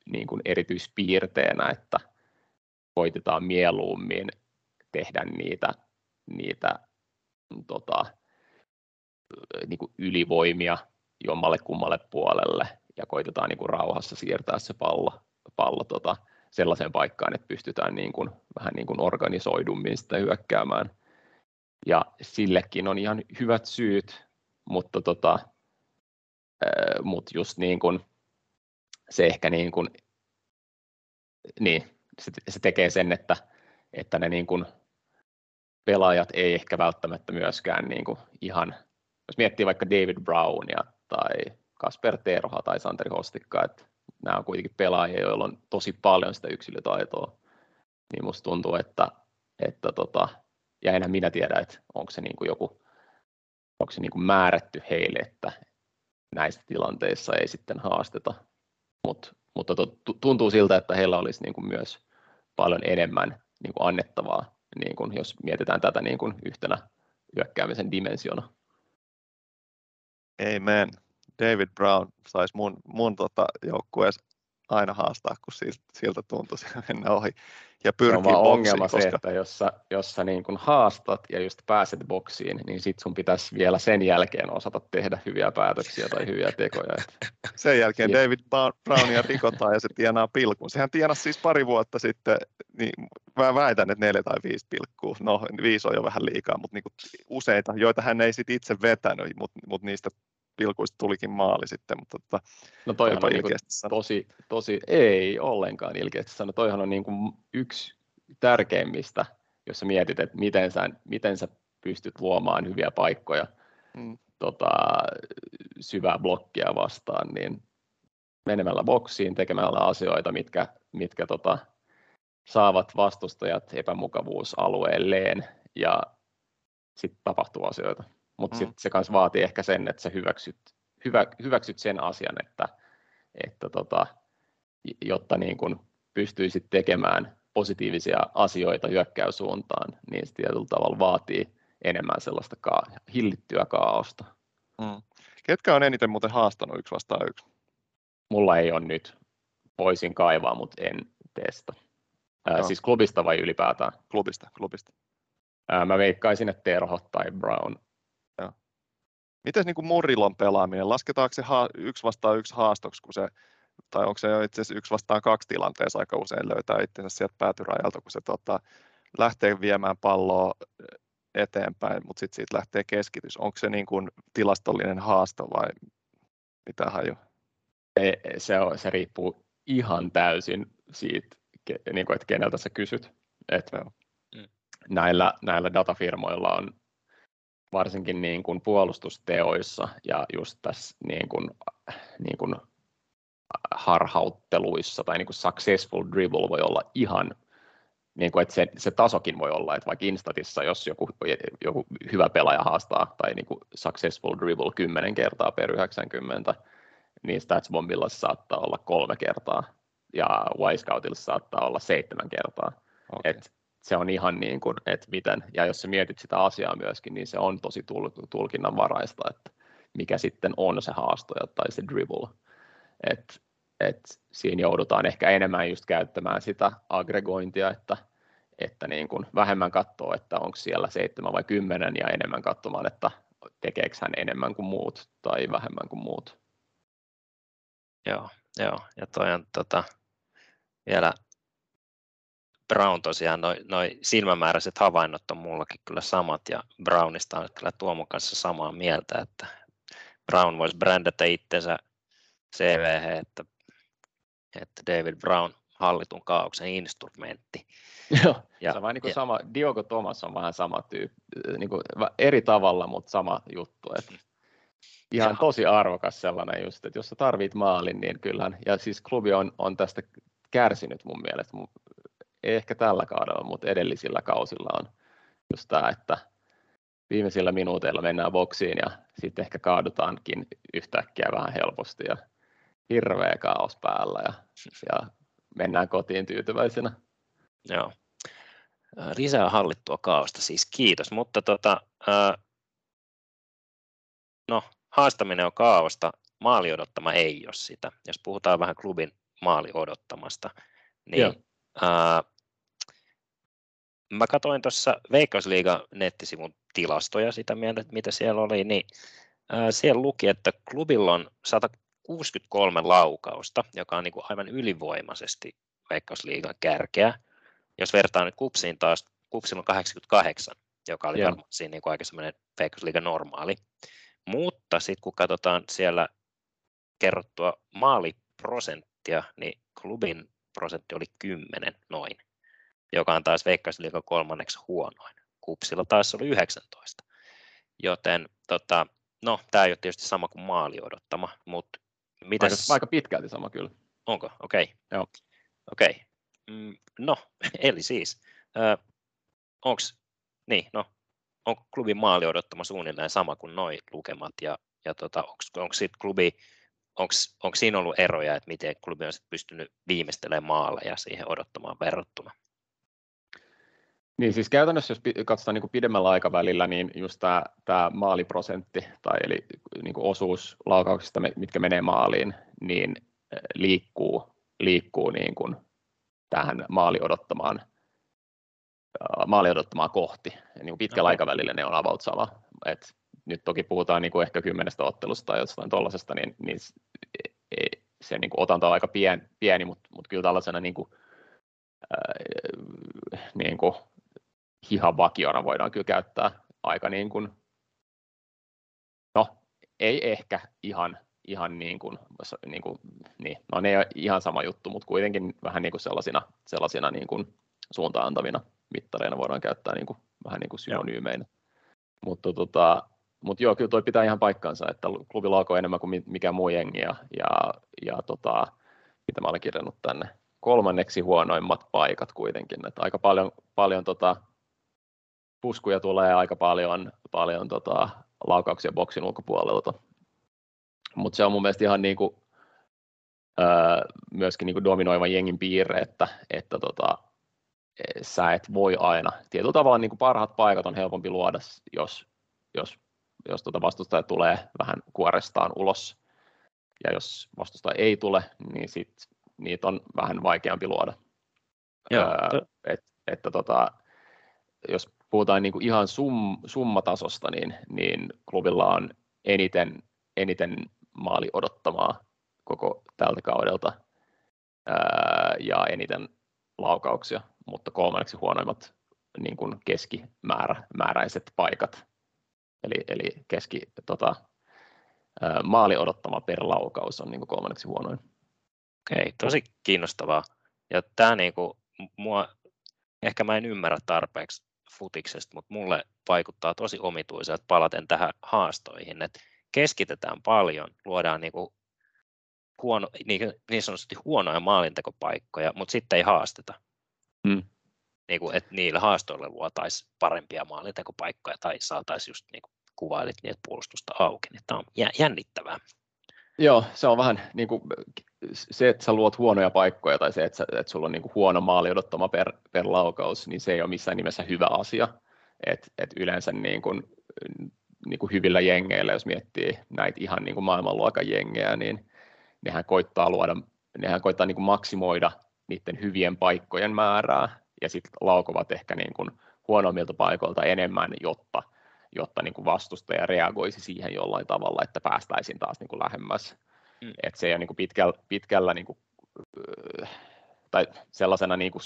niin kuin erityispiirteenä, että koitetaan mieluummin tehdä niitä, niitä tota, niin kuin ylivoimia jommalle kummalle puolelle ja koitetaan niin kuin rauhassa siirtää se pallo, pallo tota, sellaiseen paikkaan, että pystytään niin kuin, vähän niin kuin organisoidummin sitä hyökkäämään. Ja sillekin on ihan hyvät syyt, mutta tota, mut just niin kuin, se ehkä niin kuin, niin, se, se tekee sen, että, että ne niin kuin pelaajat ei ehkä välttämättä myöskään niin kuin ihan, jos miettii vaikka David Brownia tai Kasper Terha tai Santeri Hostikka, että nämä on kuitenkin pelaajia, joilla on tosi paljon sitä yksilötaitoa, niin musta tuntuu, että, että tota, ja enää minä tiedä, että onko se niin kuin joku, onko se niin kuin määrätty heille, että näissä tilanteissa ei sitten haasteta, Mut, mutta tuntuu siltä, että heillä olisi niin kuin myös paljon enemmän niin kuin annettavaa, niin kuin jos mietitään tätä niin kuin yhtenä hyökkäämisen dimensiona.
Amen. David Brown saisi mun, mun tota joukkueessa aina haastaa, kun siltä, siltä tuntuisi [laughs] mennä ohi. Ja
pyrkii se on boksiin, ongelma koska... se, että jos sä, jos sä niin kun haastat ja just pääset boksiin, niin sit sun pitäisi vielä sen jälkeen osata tehdä hyviä päätöksiä tai hyviä tekoja. [laughs]
sen jälkeen ja... David Brownia rikotaan ja se tienaa pilkun. Sehän tienasi siis pari vuotta sitten, niin mä väitän, että neljä tai viisi pilkkuu. No viisi on jo vähän liikaa, mutta niinku useita, joita hän ei sit itse vetänyt, mutta mut niistä pilkuista tulikin maali sitten, mutta tota,
no toihan on niin tosi, tosi, ei ollenkaan ilkeästi sano, toihan on niin kuin yksi tärkeimmistä, jos sä mietit, että miten sä, miten sä pystyt luomaan hyviä paikkoja mm. tota, syvää blokkia vastaan, niin menemällä boksiin, tekemällä asioita, mitkä, mitkä tota, saavat vastustajat epämukavuusalueelleen ja sitten tapahtuu asioita. Mutta mm. se myös vaatii ehkä sen, että sä hyväksyt, hyvä, hyväksyt sen asian, että, että tota, jotta niin kun pystyisit tekemään positiivisia asioita hyökkäysuuntaan, niin se tietyllä tavalla vaatii enemmän sellaista ka- hillittyä kaaosta.
Mm. Ketkä on eniten muuten haastanut yksi vastaan yksi?
Mulla ei ole nyt. Voisin kaivaa, mutta en testa. Ää, siis klubista vai ylipäätään?
Klubista, klubista.
Ää, mä veikkaisin, että Terho tai Brown
Miten niin kuin Murilon pelaaminen, lasketaanko se ha- yksi vastaan yksi haastoksi, kun se, tai onko se jo itse asiassa yksi vastaan kaksi tilanteessa aika usein löytää itsensä sieltä päätyrajalta, kun se tota, lähtee viemään palloa eteenpäin, mutta sitten siitä lähtee keskitys. Onko se niin kuin tilastollinen haasto vai mitä haju?
Se, on, se riippuu ihan täysin siitä, niin kuin, että keneltä sä kysyt. Et mm. näillä, näillä datafirmoilla on varsinkin niin kuin puolustusteoissa ja just tässä niin kuin, niin kuin harhautteluissa tai niin kuin successful dribble voi olla ihan niin kuin, että se, se tasokin voi olla, että vaikka Instatissa, jos joku, joku hyvä pelaaja haastaa tai niin kuin successful dribble 10 kertaa per 90, niin StatsBombilla se saattaa olla kolme kertaa ja Y-Scoutilla saattaa olla seitsemän kertaa. Okay. Et se on ihan niin kuin, että miten, ja jos sä mietit sitä asiaa myöskin, niin se on tosi tulkinnanvaraista, että mikä sitten on se haastoja tai se dribble. Et, et siinä joudutaan ehkä enemmän just käyttämään sitä aggregointia, että, että niin kuin vähemmän katsoo, että onko siellä seitsemän vai kymmenen, ja enemmän katsomaan, että tekeekö hän enemmän kuin muut tai vähemmän kuin muut.
Joo, joo. ja toi on tota, vielä Brown tosiaan, noin noi silmämääräiset havainnot on mullakin kyllä samat ja Brownista on kyllä Tuomon kanssa samaa mieltä, että Brown voisi brändätä itsensä CVH, että, että David Brown hallitun kaauksen instrumentti. [laughs]
Joo, ja, se on vähän niin kuin ja, sama, Diogo Thomas on vähän sama tyyppi, niin kuin eri tavalla, mutta sama juttu. Että ihan ja. tosi arvokas sellainen just, että jos sä tarvit maalin, niin kyllähän, ja siis klubi on, on tästä kärsinyt mun mielestä, ei ehkä tällä kaudella, mutta edellisillä kausilla on just tämä, että viimeisillä minuuteilla mennään boksiin ja sitten ehkä kaadutaankin yhtäkkiä vähän helposti ja hirveä kaos päällä ja, ja mennään kotiin tyytyväisenä.
Joo. Lisää hallittua kaosta siis, kiitos. Mutta tota, no, haastaminen on kaaosta, maali odottama ei ole sitä. Jos puhutaan vähän klubin maali odottamasta, niin ää, mä katsoin tuossa Veikkausliigan nettisivun tilastoja sitä mieltä, että mitä siellä oli, niin ää, siellä luki, että klubilla on 163 laukausta, joka on niin kuin aivan ylivoimaisesti Veikkausliigan kärkeä. Jos vertaa nyt Kupsiin taas, Kupsilla on 88, joka oli varmaan siinä niin kuin aika semmoinen Veikkausliigan normaali. Mutta sitten kun katsotaan siellä kerrottua maaliprosenttia, niin klubin prosentti oli 10 noin, joka on taas Veikkausliigan kolmanneksi huonoin. Kupsilla taas oli 19. Joten tota, no, tämä ei ole tietysti sama kuin maali odottama, mutta
mitäs... aika, aika pitkälti sama kyllä.
Onko? Okei. Okay.
Joo.
Okei. Okay. Mm, no, [laughs] eli siis, äh, onko niin, no, onko klubin maali odottama suunnilleen sama kuin noin lukemat ja, ja tota, onko klubi, onko siinä ollut eroja, että miten klubi on sit pystynyt viimeistelemään maaleja siihen odottamaan verrattuna?
Niin siis käytännössä, jos katsotaan niin pidemmällä aikavälillä, niin just tämä, tämä maaliprosentti, tai eli niin kuin osuus laukauksista, mitkä menee maaliin, niin liikkuu, liikkuu niin kuin tähän maali odottamaan, maali odottamaan kohti. Niin kuin pitkällä okay. aikavälillä ne on about sama. Et nyt toki puhutaan niin kuin ehkä kymmenestä ottelusta tai jostain tuollaisesta, niin, niin se niin kuin otanta on aika pien, pieni, mutta, mutta kyllä tällaisena niin kuin, äh, niin kuin hihan vakiona voidaan kyllä käyttää aika niin kuin, no ei ehkä ihan, ihan niin kuin, niin kuin niin, no ne ei ole ihan sama juttu, mutta kuitenkin vähän niin kuin sellaisina, sellaisina niin kuin suuntaan antavina mittareina voidaan käyttää niin kuin, vähän niin kuin synonyymeinä. Mutta tota, mut joo, kyllä toi pitää ihan paikkansa, että klubilla on enemmän kuin mikä muu jengi ja, ja, ja tota, mitä mä olen kirjannut tänne, kolmanneksi huonoimmat paikat kuitenkin, että aika paljon, paljon tota, puskuja tulee aika paljon, paljon tota, laukauksia boksin ulkopuolelta. Mutta se on mun mielestä ihan niin kuin, öö, myöskin niin kuin dominoivan jengin piirre, että, että tota, sä et voi aina. Tietyllä tavalla niin kuin parhaat paikat on helpompi luoda, jos, jos, jos tota vastustaja tulee vähän kuorestaan ulos. Ja jos vastustaja ei tule, niin sit niitä on vähän vaikeampi luoda. Joo. Öö, et, että tota, jos puhutaan niin kuin ihan sum, summatasosta, niin, niin klubilla on eniten, eniten maali odottamaa koko tältä kaudelta ää, ja eniten laukauksia, mutta kolmanneksi huonoimmat niin kuin keskimääräiset paikat. Eli, eli keski, tota, ää, maali odottama per laukaus on niin kuin kolmanneksi huonoin.
Okei, tosi kiinnostavaa. Ja tämä niin kuin, mua, ehkä mä en ymmärrä tarpeeksi futiksesta, mutta mulle vaikuttaa tosi omituiselta palaten tähän haastoihin, että keskitetään paljon, luodaan niin kuin huono, niin, niin sanotusti huonoja maalintekopaikkoja, mutta sitten ei haasteta.
Hmm.
niin kuin, että niillä haastoilla luotaisiin parempia maalintekopaikkoja tai saataisiin just niin kuin kuvailit niitä puolustusta auki, niin tämä on jännittävää.
Joo, se on vähän niin kuin se, että sä luot huonoja paikkoja tai se, että, sä, että sulla on niin kuin huono maali odottama per, per laukaus, niin se ei ole missään nimessä hyvä asia. Et, et yleensä niin kuin, niin kuin hyvillä jengeillä, jos miettii näitä ihan niin kuin maailmanluokan jengejä, niin nehän koittaa luoda, nehän koittaa niin kuin maksimoida niiden hyvien paikkojen määrää ja sitten laukovat ehkä niin kuin huonommilta paikoilta enemmän, jotta, jotta niin kuin vastustaja reagoisi siihen jollain tavalla, että päästäisiin taas niin kuin lähemmäs. Mm. Et se ei ole niin kuin pitkällä, pitkällä niin kuin, tai sellaisena niin kuin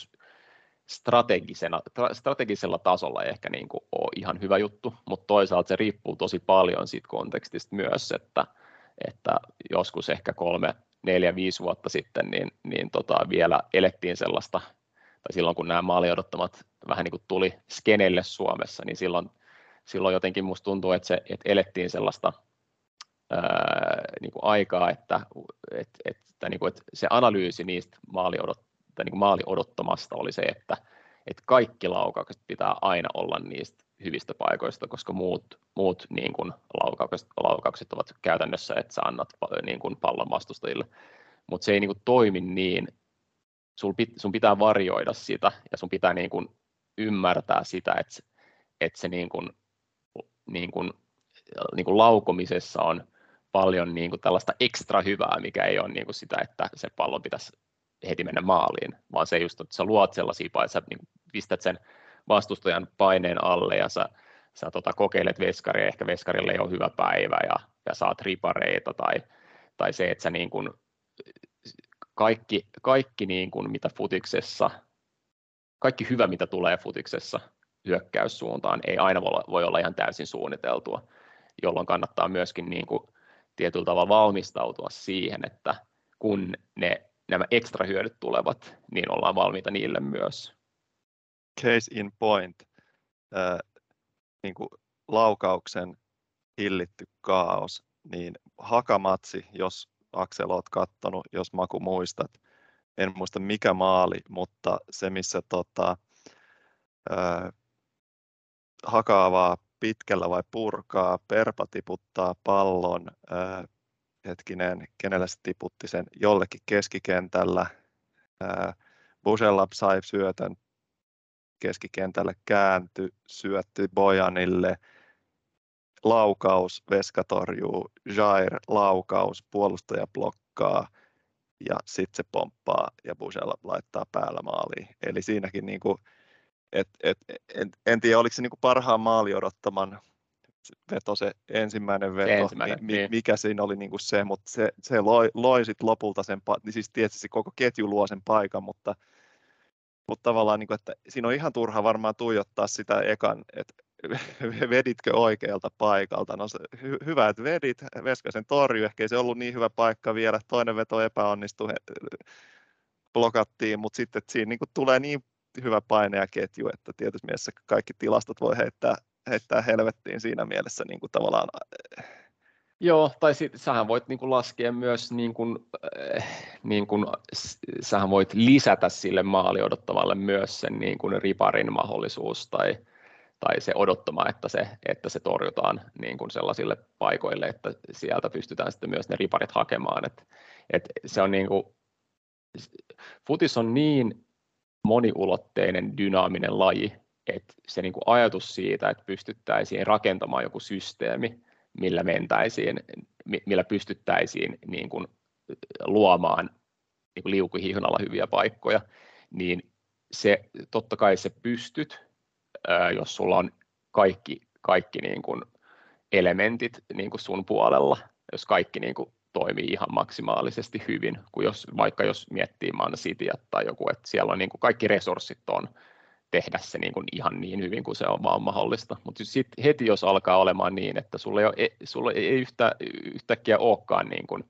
strategisena, strategisella tasolla ei ehkä niin kuin ole ihan hyvä juttu, mutta toisaalta se riippuu tosi paljon siitä kontekstista myös, että, että joskus ehkä kolme, neljä, viisi vuotta sitten, niin, niin tota, vielä elettiin sellaista, tai silloin kun nämä maali odottamat vähän niin kuin tuli skenelle Suomessa, niin silloin, silloin jotenkin musta tuntuu, että, se, että elettiin sellaista ää, niin kuin aikaa, että, että, että, niin kuin, että se analyysi niistä maali, odot, tai niin maali odottamasta oli se, että, että kaikki laukaukset pitää aina olla niistä hyvistä paikoista, koska muut, muut niin kuin laukaukset, laukaukset ovat käytännössä, että sä annat niin kuin pallon vastustajille. Mutta se ei niin kuin toimi niin. Sul pit, sun pitää varjoida sitä ja sun pitää niin kuin ymmärtää sitä, että, että se niin kuin, niin kuin, niin kuin laukomisessa on paljon niin kuin tällaista ekstra hyvää, mikä ei ole niin kuin sitä, että se pallon pitäisi heti mennä maaliin, vaan se just, että sä luot sellaisia että sä niin pistät sen vastustajan paineen alle ja sä, sä tota, kokeilet veskaria, ehkä veskarille ei ole hyvä päivä ja, ja saat ripareita tai, tai se, että sä niin kuin, kaikki, kaikki niin kuin, mitä futiksessa, kaikki hyvä, mitä tulee futiksessa hyökkäyssuuntaan, ei aina voi olla ihan täysin suunniteltua, jolloin kannattaa myöskin niin kuin, tietyllä tavalla valmistautua siihen, että kun ne, nämä ekstra hyödyt tulevat, niin ollaan valmiita niille myös.
Case in point, äh, niin kuin laukauksen hillitty kaos, niin hakamatsi, jos Aksel olet kattonut, jos Maku muistat, en muista mikä maali, mutta se missä tota, äh, hakaavaa pitkällä vai purkaa, Perpa tiputtaa pallon, äh, hetkinen, kenellä se tiputti sen jollekin keskikentällä, äh, Buselab sai syötön keskikentälle käänty, syötti Bojanille, laukaus, Veska torjuu, Jair laukaus, puolustaja blokkaa ja sitten se pomppaa ja Busella laittaa päällä maaliin. Eli siinäkin niin kuin, et, et, en, en tiedä, oliko se niin kuin parhaan maali odottaman veto se ensimmäinen veto, se ensimmäinen, mi, niin. mikä siinä oli niin kuin se, mutta se, se loi, loi sit lopulta sen, niin siis tietysti koko ketju luo sen paikan, mutta mutta tavallaan, niin kuin, että siinä on ihan turha varmaan tuijottaa sitä ekan, että [laughs] veditkö oikealta paikalta. No se, hy, hyvä, että vedit, Veskasen torju, ehkä ei se ollut niin hyvä paikka vielä, toinen veto epäonnistui, blokattiin, mutta sitten että siinä niin kuin tulee niin hyvä paine ja ketju, että tietysti mielessä kaikki tilastot voi heittää, heittää helvettiin siinä mielessä niin kuin tavallaan
Joo, tai sit, sähän voit niin kuin laskea myös, niin kuin, äh, niin kuin, sähän voit lisätä sille maali odottavalle myös sen niin kuin riparin mahdollisuus tai, tai se odottama, että se, että se torjutaan niin kuin sellaisille paikoille, että sieltä pystytään sitten myös ne riparit hakemaan. Et, et se on niin kuin, futis on niin moniulotteinen, dynaaminen laji, että se niin kuin ajatus siitä, että pystyttäisiin rakentamaan joku systeemi, millä mentäisiin, millä pystyttäisiin niin kuin luomaan niin kuin liukuhihnalla hyviä paikkoja, niin se, totta kai se pystyt, jos sulla on kaikki, kaikki niin kuin elementit niin kuin sun puolella, jos kaikki niin kuin toimii ihan maksimaalisesti hyvin, kun jos, vaikka jos miettii Man Cityä tai joku, että siellä on niin kuin kaikki resurssit on tehdä se niin kuin ihan niin hyvin kuin se on vaan mahdollista. Mutta sitten heti jos alkaa olemaan niin, että sulla ei, ole, sulla ei yhtä, yhtäkkiä olekaan niin kuin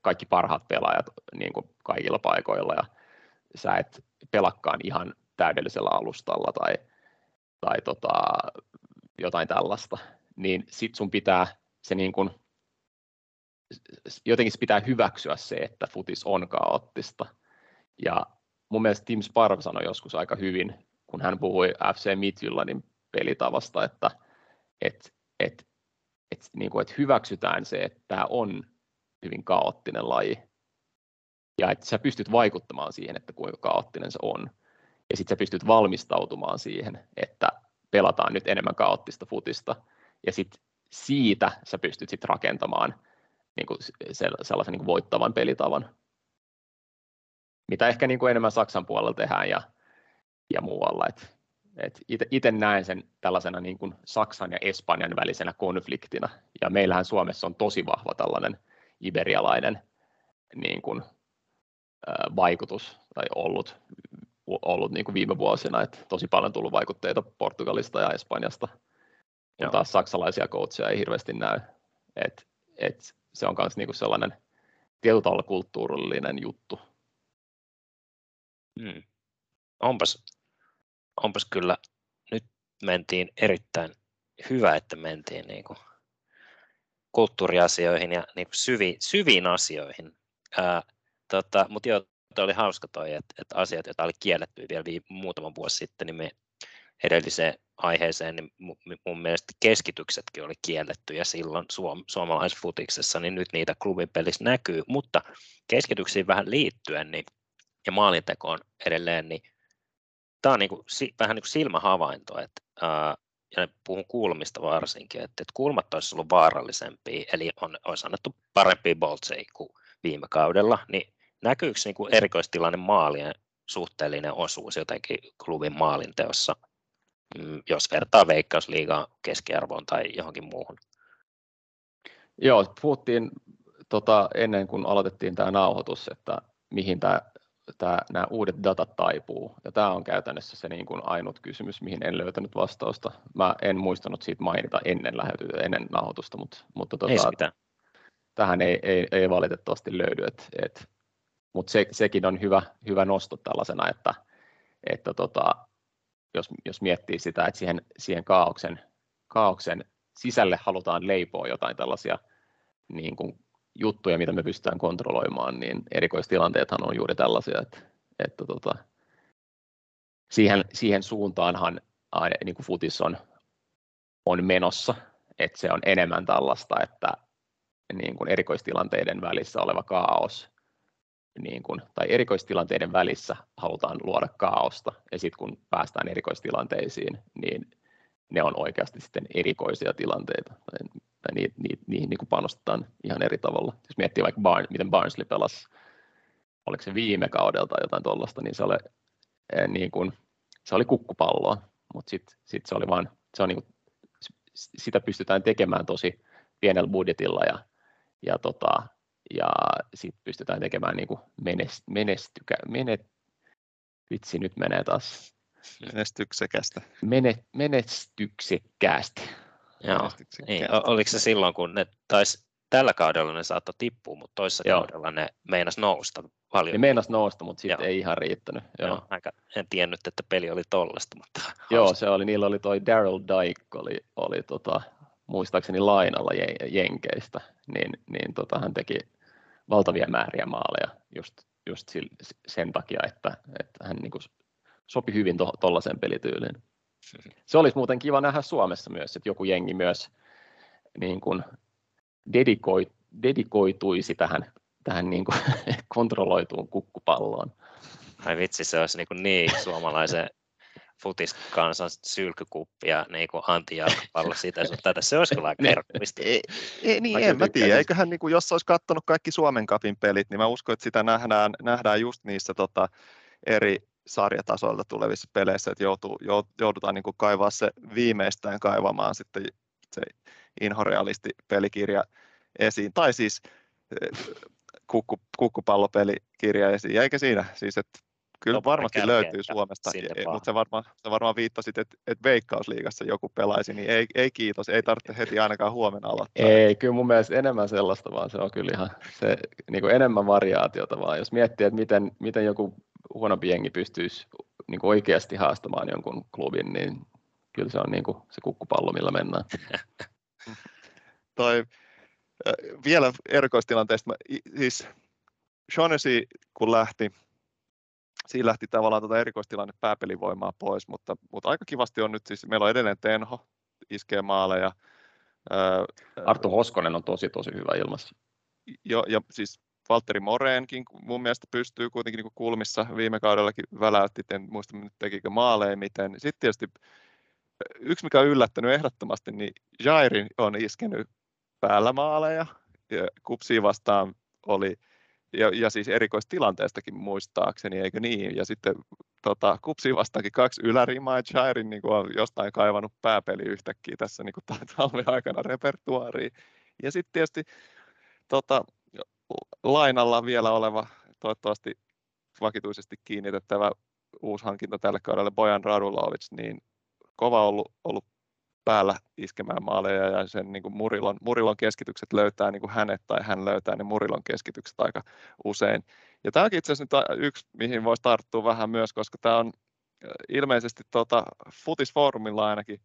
kaikki parhaat pelaajat niin kuin kaikilla paikoilla ja sä et pelakkaan ihan täydellisellä alustalla tai, tai tota, jotain tällaista, niin sit sun pitää se niin kuin, jotenkin pitää hyväksyä se, että futis on kaoottista. Ja mun mielestä Tim Sparv sanoi joskus aika hyvin, kun hän puhui FC Midtjyllandin pelitavasta, että et, et, et, niin kuin, että hyväksytään se, että tämä on hyvin kaoottinen laji ja että sä pystyt vaikuttamaan siihen, että kuinka kaoottinen se on. Ja sitten sä pystyt valmistautumaan siihen, että pelataan nyt enemmän kaoottista futista. Ja sitten siitä sä pystyt sitten rakentamaan niin kuin sellaisen niin kuin voittavan pelitavan, mitä ehkä niin kuin enemmän Saksan puolella tehdään ja, ja muualla. Et, et itse näen sen tällaisena niin kuin Saksan ja Espanjan välisenä konfliktina, ja meillähän Suomessa on tosi vahva tällainen iberialainen niin kuin, vaikutus tai ollut, ollut niin kuin viime vuosina, että tosi paljon tullut vaikutteita Portugalista ja Espanjasta, kun taas saksalaisia coacheja ei hirveästi näy. Et, et se on myös niin sellainen tietyllä tavalla kulttuurillinen juttu.
Hmm. Onpas, onpas kyllä, nyt mentiin erittäin hyvä, että mentiin niin kuin kulttuuriasioihin ja niin kuin syviin, asioihin. Tota, mutta joo, toi oli hauska toi, että, että asiat, joita oli kielletty vielä viime, muutaman vuosi sitten, niin me edelliseen aiheeseen, niin mun mielestä keskityksetkin oli kielletty ja silloin suom- suomalaisfutiksessa, niin nyt niitä klubipelissä näkyy, mutta keskityksiin vähän liittyen niin, ja maalintekoon edelleen, niin tämä on niin kuin, vähän niin kuin silmähavainto, että ää, ja puhun kulmista varsinkin, että, että kulmat olisi ollut vaarallisempia, eli on, olisi annettu parempia boltseja kuin viime kaudella, niin näkyykö niin kuin erikoistilanne maalien suhteellinen osuus jotenkin klubin maalinteossa, jos vertaa veikkausliigaan keskiarvoon tai johonkin muuhun?
Joo, puhuttiin tota, ennen kuin aloitettiin tämä nauhoitus, että mihin tämä, tämä, nämä uudet datat taipuu. Ja tämä on käytännössä se niin kuin ainut kysymys, mihin en löytänyt vastausta. Mä en muistanut siitä mainita ennen lähetystä, ennen nauhoitusta, mutta, mutta tota, ei tähän ei, ei, ei valitettavasti löydy. Et, et, mutta se, sekin on hyvä, hyvä nosto tällaisena, että, että tota, jos, jos miettii sitä, että siihen, siihen kaauksen, kaauksen sisälle halutaan leipoa jotain tällaisia niin kuin juttuja, mitä me pystytään kontrolloimaan, niin erikoistilanteethan on juuri tällaisia, että, että tota, siihen, siihen suuntaanhan niin kuin futis on, on menossa, että se on enemmän tällaista, että niin kuin erikoistilanteiden välissä oleva kaos niin kuin, tai erikoistilanteiden välissä halutaan luoda kaaosta, ja sitten kun päästään erikoistilanteisiin, niin ne on oikeasti sitten erikoisia tilanteita, tai, tai ni, ni, niihin niin kuin panostetaan ihan eri tavalla. Jos miettii vaikka Barn, miten Barnsley pelasi, oliko se viime kaudelta jotain tuollaista, niin se oli, eh, niin kuin, se oli kukkupalloa, mutta sitten sit se oli vaan, se on niin kuin, sitä pystytään tekemään tosi pienellä budjetilla ja, ja tota, ja sitten pystytään tekemään niin kuin menest, menestykä, menet, vitsi nyt menee taas.
Menestyksekästä.
Mene, menestyksekkäästi.
Joo, niin, oliko se silloin, kun ne taisi tällä kaudella ne saattoi tippua, mutta toisessa Joo. kaudella ne meinas nousta paljon.
Ne meinas nousta, mutta sitten ei ihan riittänyt. Joo. Joo,
aika, en tiennyt, että peli oli tollasta. Mutta [laughs]
Joo, se oli, niillä oli toi Daryl Dyke, oli, oli tota, muistaakseni lainalla Jenkeistä, niin, niin tota, hän teki valtavia määriä maaleja just, just sen takia, että, että hän niin kuin sopi hyvin tuollaiseen to, pelityyliin. Se olisi muuten kiva nähdä Suomessa myös, että joku jengi myös niin kuin dedikoi, dedikoituisi tähän, tähän niin kuin [laughs] kontrolloituun kukkupalloon.
Ai vitsi, se olisi niin, kuin niin suomalaisen futiskansan sylkykuppi ja niin kuin antijalkapallo [laughs] sitä sun tätä. Se olisi kyllä aika [laughs] herkullista.
Ei, ei, niin, en mä tiedä. Eiköhän niin kuin, jos olisi katsonut kaikki Suomen kapin pelit, niin mä uskon, että sitä nähdään, nähdään just niissä tota, eri sarjatasoilta tulevissa peleissä, että joutuu, joudutaan niin kuin kaivaa se viimeistään kaivamaan sitten se inhorealisti-pelikirja esiin, tai siis eh, kukku, kukkupallopelikirja esiin, eikä siinä, siis että Kyllä varmasti löytyy Suomesta, mutta se varmaan, se varmaan viittasit, että, että Veikkausliigassa joku pelaisi, niin ei, ei kiitos, ei tarvitse heti ainakaan huomenna aloittaa.
Ei, kyllä mun mielestä enemmän sellaista, vaan se on kyllä ihan se, niin kuin enemmän variaatiota vaan. Jos miettii, että miten, miten joku huonompi jengi pystyisi niin kuin oikeasti haastamaan jonkun klubin, niin kyllä se on niin kuin se kukkupallo, millä mennään. [laughs]
Toi, vielä erikoistilanteesta, siis Shaughnessy kun lähti, siinä lähti tavallaan tuota erikoistilanne pääpelivoimaa pois, mutta, mutta aika kivasti on nyt siis, meillä on edelleen Tenho, iskee maaleja.
Arttu Hoskonen on tosi tosi hyvä ilmassa.
Jo, ja siis Valtteri Moreenkin mun mielestä pystyy kuitenkin niin kulmissa viime kaudellakin väläytti, en muista nyt tekikö maaleja miten. Sitten tietysti yksi mikä on yllättänyt ehdottomasti, niin Jairin on iskenyt päällä maaleja. Ja kupsiin vastaan oli, ja, ja siis erikoistilanteestakin muistaakseni, eikö niin? Ja sitten tota, kupsiin vastaankin kaksi ylärimaa, ja Jairin niin on jostain kaivannut pääpeli yhtäkkiä tässä niin talven aikana repertuaariin. Ja sitten tietysti tota, lainalla vielä oleva, toivottavasti vakituisesti kiinnitettävä uusi hankinta tälle kaudelle Bojan Radulovic, niin kova ollut, ollut päällä iskemään maaleja ja sen niin kuin Murilon, Murilon keskitykset löytää niin kuin hänet tai hän löytää ne Murilon keskitykset aika usein. Ja tämä onkin itse asiassa nyt yksi, mihin voisi tarttua vähän myös, koska tämä on ilmeisesti tuota, Futisfoorumilla ainakin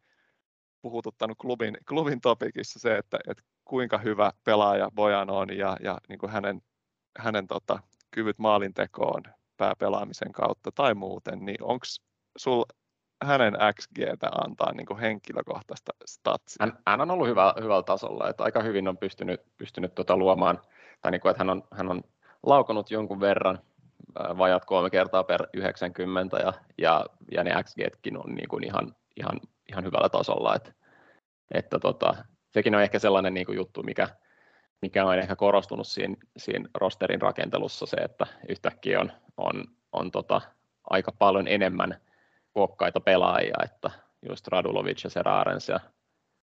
puhututtanut klubin, klubin topikissa se, että, että kuinka hyvä pelaaja Bojan on ja, ja niin kuin hänen, hänen tota, kyvyt maalintekoon pääpelaamisen kautta tai muuten, niin onko sul hänen XGtä antaa niin kuin henkilökohtaista statsia?
Hän, hän on ollut hyvä, hyvällä tasolla, että aika hyvin on pystynyt, pystynyt tuota luomaan, tai niin kuin, että hän on, hän on laukonut jonkun verran, vajat kolme kertaa per 90 ja, ja, ja ne XGtkin on niin kuin ihan, ihan, ihan hyvällä tasolla, että, että tota, sekin on ehkä sellainen niin kuin juttu, mikä, mikä on ehkä korostunut siinä, siinä rosterin rakentelussa se, että yhtäkkiä on, on, on tota, aika paljon enemmän kokkaita pelaajia, että just Radulovic ja Serarens ja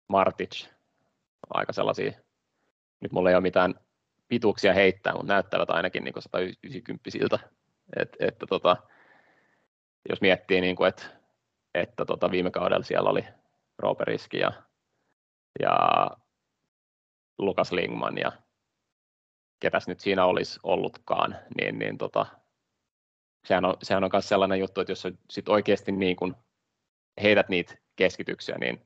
Martic, aika sellaisia, nyt mulla ei ole mitään pituuksia heittää, mutta näyttävät ainakin niin 190 siltä, Et, että tota, jos miettii, niin kuin, että, että tota viime kaudella siellä oli Rooperiski ja ja Lukas Lingman ja ketäs nyt siinä olisi ollutkaan, niin, niin tota, sehän on, sehän on myös sellainen juttu, että jos sit oikeasti niin kun heidät niitä keskityksiä, niin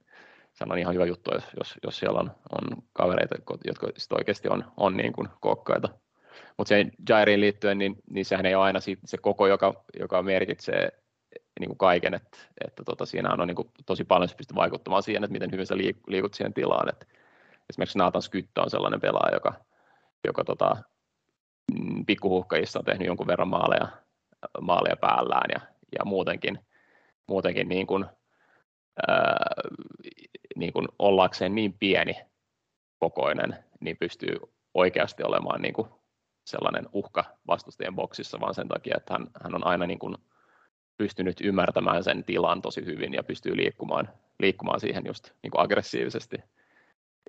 se on ihan hyvä juttu, jos, jos, jos siellä on, on kavereita, jotka sit oikeasti on, on niin kuin kokkaita. Mutta se Jairiin liittyen, niin, niin sehän ei ole aina se koko, joka, joka merkitsee niin kuin kaiken, että, että tota, siinä on niin kuin tosi paljon se pystyy vaikuttamaan siihen, että miten hyvin sä liikut siihen tilaan. Että esimerkiksi Nathan Skytta on sellainen pelaaja, joka, joka tota, mm, pikkuhuhkajissa on tehnyt jonkun verran maaleja, maaleja päällään ja, ja muutenkin, muutenkin niin kuin, ää, niin kuin ollakseen niin pieni kokoinen, niin pystyy oikeasti olemaan niin kuin sellainen uhka vastustajien boksissa, vaan sen takia, että hän, hän on aina niin kuin pystynyt ymmärtämään sen tilan tosi hyvin ja pystyy liikkumaan, liikkumaan siihen just niin kuin aggressiivisesti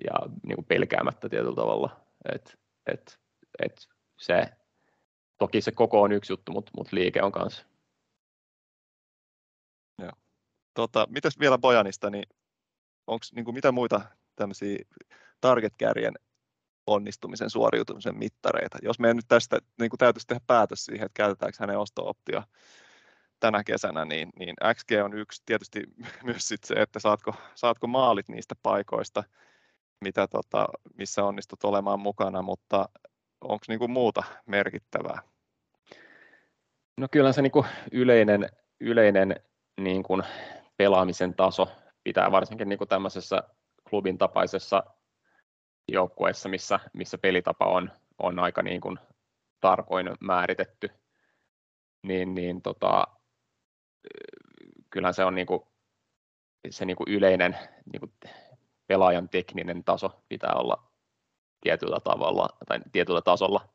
ja niin kuin pelkäämättä tietyllä tavalla. Et, et, et se, toki se koko on yksi juttu, mutta, mutta liike on kanssa.
Joo. Tota, mitäs vielä Bojanista, niin onko niin mitä muita tämmöisiä target onnistumisen suoriutumisen mittareita? Jos meidän nyt tästä niin täytyisi tehdä päätös siihen, että käytetäänkö hänen osto-optio tänä kesänä, niin, niin XG on yksi tietysti [laughs] myös sit se, että saatko, saatko maalit niistä paikoista, mitä tota, missä onnistut olemaan mukana, mutta onko niinku muuta merkittävää?
No kyllä se niinku yleinen, yleinen niinku pelaamisen taso pitää varsinkin niinku tämmöisessä klubin tapaisessa joukkueessa, missä, missä pelitapa on, on aika niin kuin tarkoin määritetty, niin, niin tota, kyllähän se on niin kuin, se niin kuin yleinen niin kuin pelaajan tekninen taso pitää olla tietyllä tavalla tai tietyllä tasolla,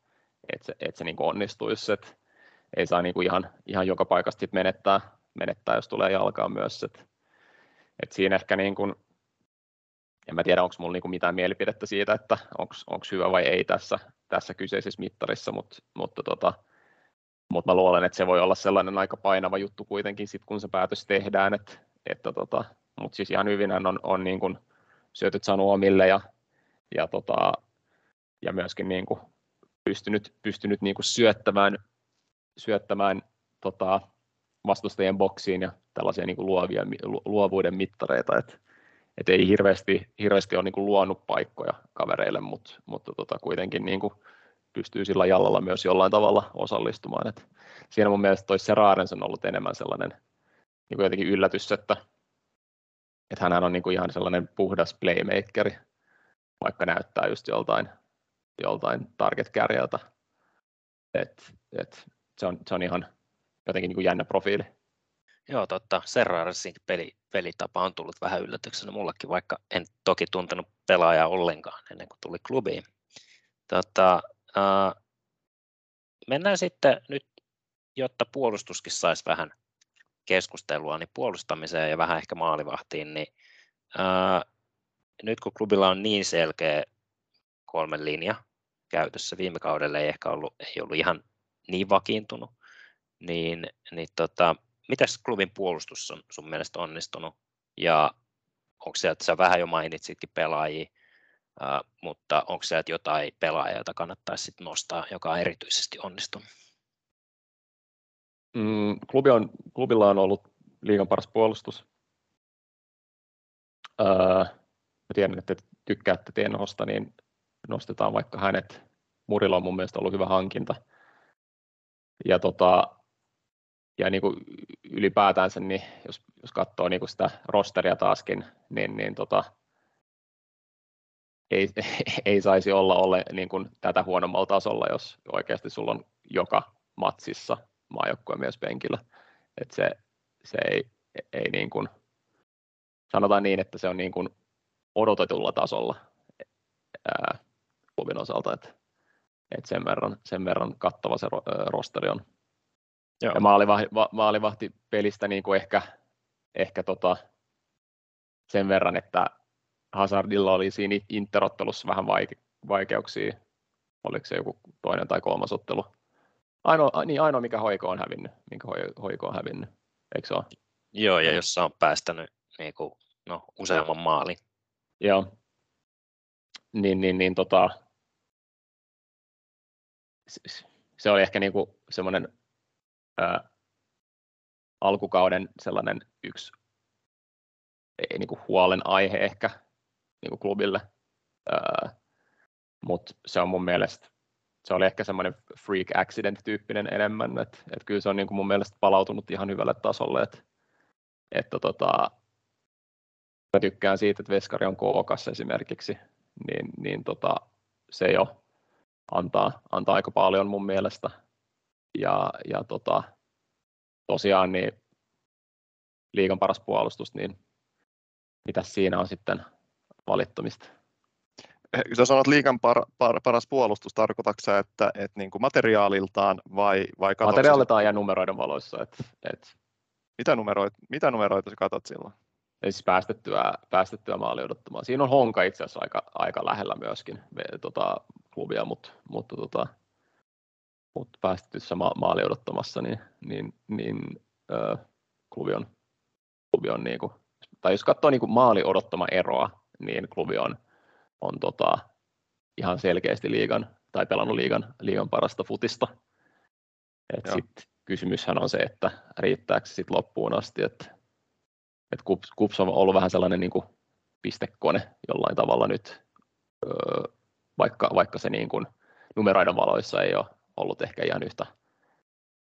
että se, että se niin kuin onnistuisi, että ei saa niin kuin ihan, ihan joka paikasta menettää, menettää, jos tulee jalkaan myös, että, että siinä ehkä niin kuin, en mä tiedä, onko minulla niin mitään mielipidettä siitä, että onko hyvä vai ei tässä, tässä kyseisessä mittarissa, mutta, mutta tota, mutta mä luulen, että se voi olla sellainen aika painava juttu kuitenkin, sit kun se päätös tehdään, että, että tota, mutta siis ihan hyvin on, on niin kuin syötyt saanut omille ja, ja, tota, ja myöskin niin kuin pystynyt, pystynyt niin kuin syöttämään, syöttämään tota, vastustajien boksiin ja tällaisia niin kuin luovia, luovuuden mittareita, että et ei hirveästi, hirveästi ole niin kuin luonut paikkoja kavereille, mutta, mutta tota, kuitenkin niin kuin pystyy sillä jallalla myös jollain tavalla osallistumaan. Et siinä mun mielestä toi Serarens on ollut enemmän sellainen niin kuin jotenkin yllätys, että, että hän on niin kuin ihan sellainen puhdas playmakeri, vaikka näyttää just joltain, joltain target-kärjeltä. Et, et se, on, se on ihan jotenkin niin kuin jännä profiili.
Joo, totta. Serrarsin peli, pelitapa on tullut vähän yllätyksenä mullekin, vaikka en toki tuntenut pelaajaa ollenkaan ennen kuin tuli klubiin. Tota, äh, mennään sitten nyt, jotta puolustuskin saisi vähän keskustelua, niin puolustamiseen ja vähän ehkä maalivahtiin, niin äh, nyt kun klubilla on niin selkeä kolmen linja käytössä, viime kaudella ei ehkä ollut, ei ollut ihan niin vakiintunut, niin, niin tota, mitäs klubin puolustus on sun mielestä onnistunut ja onko se, että sä vähän jo mainitsitkin pelaajia, uh, mutta onko se, että jotain pelaajia, joita kannattaisi sit nostaa, joka on erityisesti onnistunut?
Mm, klubi on, klubilla on ollut liigan paras puolustus. Uh, mä tiedän, että tykkäätte Tienhosta, niin nostetaan vaikka hänet. Murilla on mun mielestä ollut hyvä hankinta. Ja tota, ja niin kuin ylipäätänsä, niin jos, jos katsoo niin kuin sitä rosteria taaskin, niin, niin tota, ei, [laughs] ei saisi olla ole niin kuin tätä huonommalla tasolla, jos oikeasti sulla on joka matsissa maajoukkueen myös penkillä. Et se, se ei, ei niin kuin, sanotaan niin, että se on niin kuin odotetulla tasolla ää, klubin osalta, että et sen, verran, sen verran kattava se rosteri on. Joo. Ja maalivahti, maalivahti pelistä niin kuin ehkä, ehkä tota sen verran, että Hazardilla oli siinä interottelussa vähän vaike- vaikeuksia. Oliko se joku toinen tai kolmas ottelu? Ainoa, niin ainoa mikä hoiko on hävinnyt, minkä hoiko on hävinnyt, eikö se ole?
Joo, ja jossa on päästänyt niin kuin, no, useamman maalin.
Joo. Niin, niin, niin tota, se oli ehkä niin kuin semmoinen alkukauden sellainen yksi ei, niin kuin huolen aihe ehkä niin kuin klubille, mutta se on mun mielestä se oli ehkä semmoinen freak accident-tyyppinen enemmän, että et kyllä se on niin kuin mun mielestä palautunut ihan hyvälle tasolle, että että tota, mä tykkään siitä, että Veskari on kookas esimerkiksi, niin, niin tota, se jo antaa, antaa aika paljon mun mielestä ja, ja tota, tosiaan niin liigan paras puolustus, niin mitä siinä on sitten valittamista?
Eh, jos sanot liigan par, par, paras puolustus, tarkoitatko sä, että, että niin kuin materiaaliltaan vai, vai
Materiaaliltaan ja numeroiden valoissa. Et, et.
Mitä, numeroita, mitä numeroita sä katsot silloin?
Siis päästettyä, päästettyä maali odottamaan. Siinä on Honka itse asiassa aika, aika lähellä myöskin tota, klubia, mutta, mutta tota, mutta päästetyssä ma- maali odottamassa, niin, niin, niin ö, klubi on, klubi on niin kuin, tai jos katsoo niin kuin maali odottama eroa, niin klubi on, on tota, ihan selkeästi liigan, tai pelannut liigan, liigan parasta futista. Et sit kysymyshän on se, että riittääkö se sit loppuun asti, että et Kups, Kups on ollut vähän sellainen niin kuin pistekone jollain tavalla nyt, öö, vaikka, vaikka se niin kuin numeroiden valoissa ei ole ollut ehkä ihan yhtä,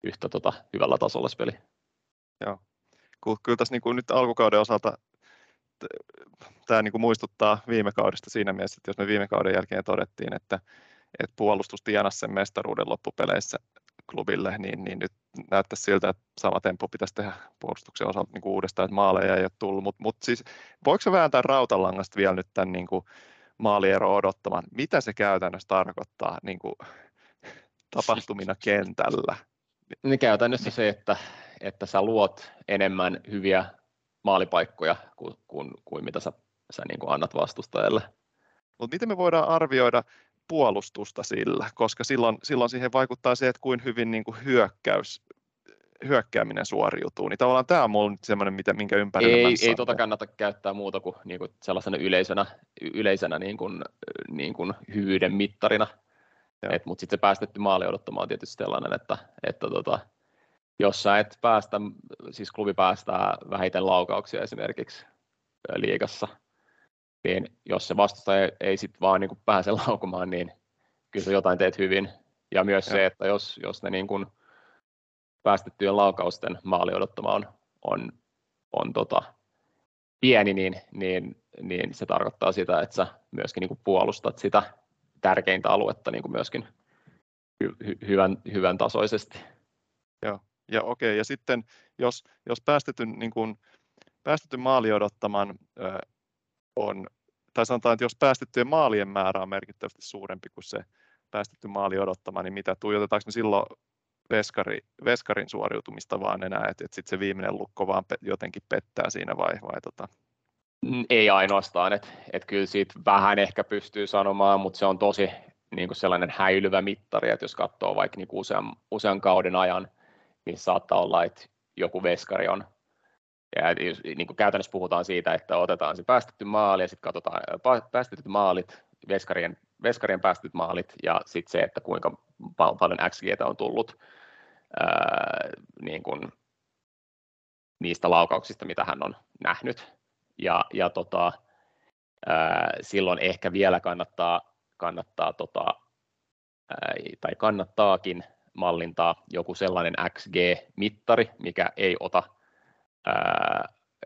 yhtä tota, hyvällä tasolla se peli.
Joo. Kyllä tässä niin kuin nyt alkukauden osalta tämä niin kuin muistuttaa viime kaudesta siinä mielessä, että jos me viime kauden jälkeen todettiin, että, että puolustus tienasi sen mestaruuden loppupeleissä klubille, niin, niin nyt näyttäisi siltä, että sama tempo pitäisi tehdä puolustuksen osalta niin kuin uudestaan, että maaleja ei ole tullut. Mutta mut siis, voiko se vääntää rautalangasta vielä nyt tämän niin kuin maaliero odottamaan? Mitä se käytännössä tarkoittaa niin kuin tapahtumina kentällä.
Niin käytännössä se, että, että sä luot enemmän hyviä maalipaikkoja kuin, kuin, kuin mitä sä, sä niin kuin annat vastustajalle.
Mutta miten me voidaan arvioida puolustusta sillä, koska silloin, silloin siihen vaikuttaa se, että kuin hyvin niin kuin hyökkäys, hyökkääminen suoriutuu, niin tavallaan tämä on mulla semmoinen, mitä, minkä ympärillä
Ei, ei tota kannata käyttää muuta kuin, niin kuin sellaisena yleisenä, yleisenä niin kuin, niin kuin hyvyyden mittarina, mutta sitten se päästetty maali odottamaan on tietysti sellainen, että, että tota, jos sä et päästä, siis klubi päästää vähiten laukauksia esimerkiksi liigassa, niin jos se vastustaja ei, ei sitten vaan niin pääse [laughs] laukumaan, niin kyllä sä jotain teet hyvin. Ja myös Joo. se, että jos, jos ne niin kuin päästettyjen laukausten maali odottama on, on, on tota, pieni, niin, niin, niin, se tarkoittaa sitä, että sä myöskin niin kuin puolustat sitä tärkeintä aluetta niin kuin myöskin hy, hy, hyvän, hyvän tasoisesti.
Joo, ja okei, ja sitten jos, jos päästetyn, niin kuin, päästetyn maali odottaman ö, on, tai sanotaan, että jos päästettyjen maalien määrä on merkittävästi suurempi kuin se päästetty maali odottama, niin mitä tuijotetaanko me silloin veskari, veskarin suoriutumista vaan enää, että, että sitten se viimeinen lukko vaan pe, jotenkin pettää siinä vai, vai tota?
Mm, ei ainoastaan, että et kyllä siitä vähän ehkä pystyy sanomaan, mutta se on tosi niin kuin sellainen häilyvä mittari, että jos katsoo vaikka niin kuin usean, usean kauden ajan, niin saattaa olla, että joku veskari on ja niin kuin käytännössä puhutaan siitä, että otetaan se päästetty maali ja sitten katsotaan päästetyt maalit, veskarien, veskarien päästetyt maalit ja sitten se, että kuinka paljon XG on tullut ää, niin kuin niistä laukauksista, mitä hän on nähnyt. Ja, ja tota, ää, silloin ehkä vielä kannattaa, kannattaa tota, ää, tai kannattaakin mallintaa joku sellainen XG-mittari, mikä ei ota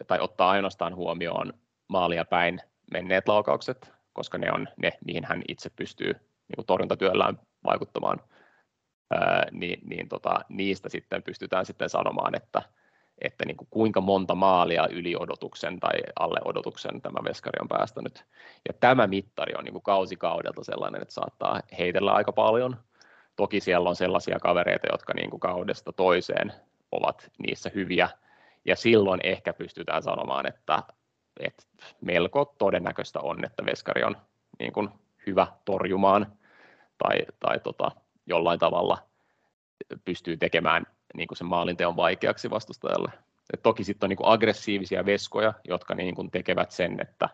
tai ottaa ainoastaan huomioon maalia päin menneet laukaukset, koska ne on ne, mihin hän itse pystyy niin kuin torjuntatyöllään vaikuttamaan, ää, niin, niin tota, niistä sitten pystytään sitten sanomaan, että, että niin kuin kuinka monta maalia yli odotuksen tai alle odotuksen tämä veskari on päästänyt. Ja tämä mittari on niin kuin kausikaudelta sellainen, että saattaa heitellä aika paljon. Toki siellä on sellaisia kavereita, jotka niin kuin kaudesta toiseen ovat niissä hyviä, ja silloin ehkä pystytään sanomaan, että, että melko todennäköistä on, että veskari on niin kuin hyvä torjumaan tai, tai tota, jollain tavalla pystyy tekemään niin kuin sen maalinteon vaikeaksi vastustajalle. Et toki sitten on niin kuin aggressiivisia veskoja, jotka niin kuin tekevät sen, että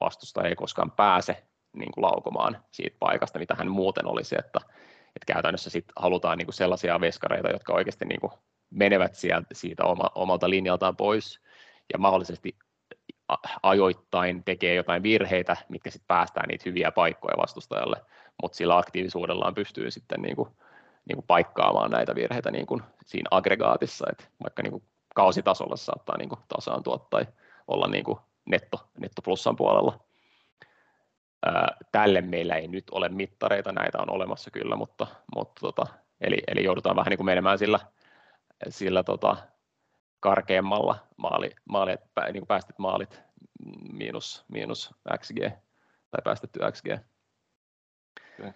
vastustaja ei koskaan pääse niin kuin laukomaan siitä paikasta, mitä hän muuten olisi. Että, että käytännössä sit halutaan niin kuin sellaisia veskareita, jotka oikeasti niin kuin menevät sieltä, siitä oma, omalta linjaltaan pois ja mahdollisesti ajoittain tekee jotain virheitä, mitkä sitten päästään niitä hyviä paikkoja vastustajalle, mutta sillä aktiivisuudellaan pystyy sitten niin kuin, niin kuin paikkaamaan näitä virheitä niin kuin siinä aggregaatissa, että vaikka niin kuin kausitasolla saattaa niin kuin tasaantua tai olla niin kuin netto, nettoplussan puolella. Tälle meillä ei nyt ole mittareita, näitä on olemassa kyllä, mutta, mutta tota, eli, eli joudutaan vähän niin kuin menemään sillä sillä tota, karkeammalla maali, maali, niin kuin päästet maalit miinus, miinus XG tai päästetty XG. Okay.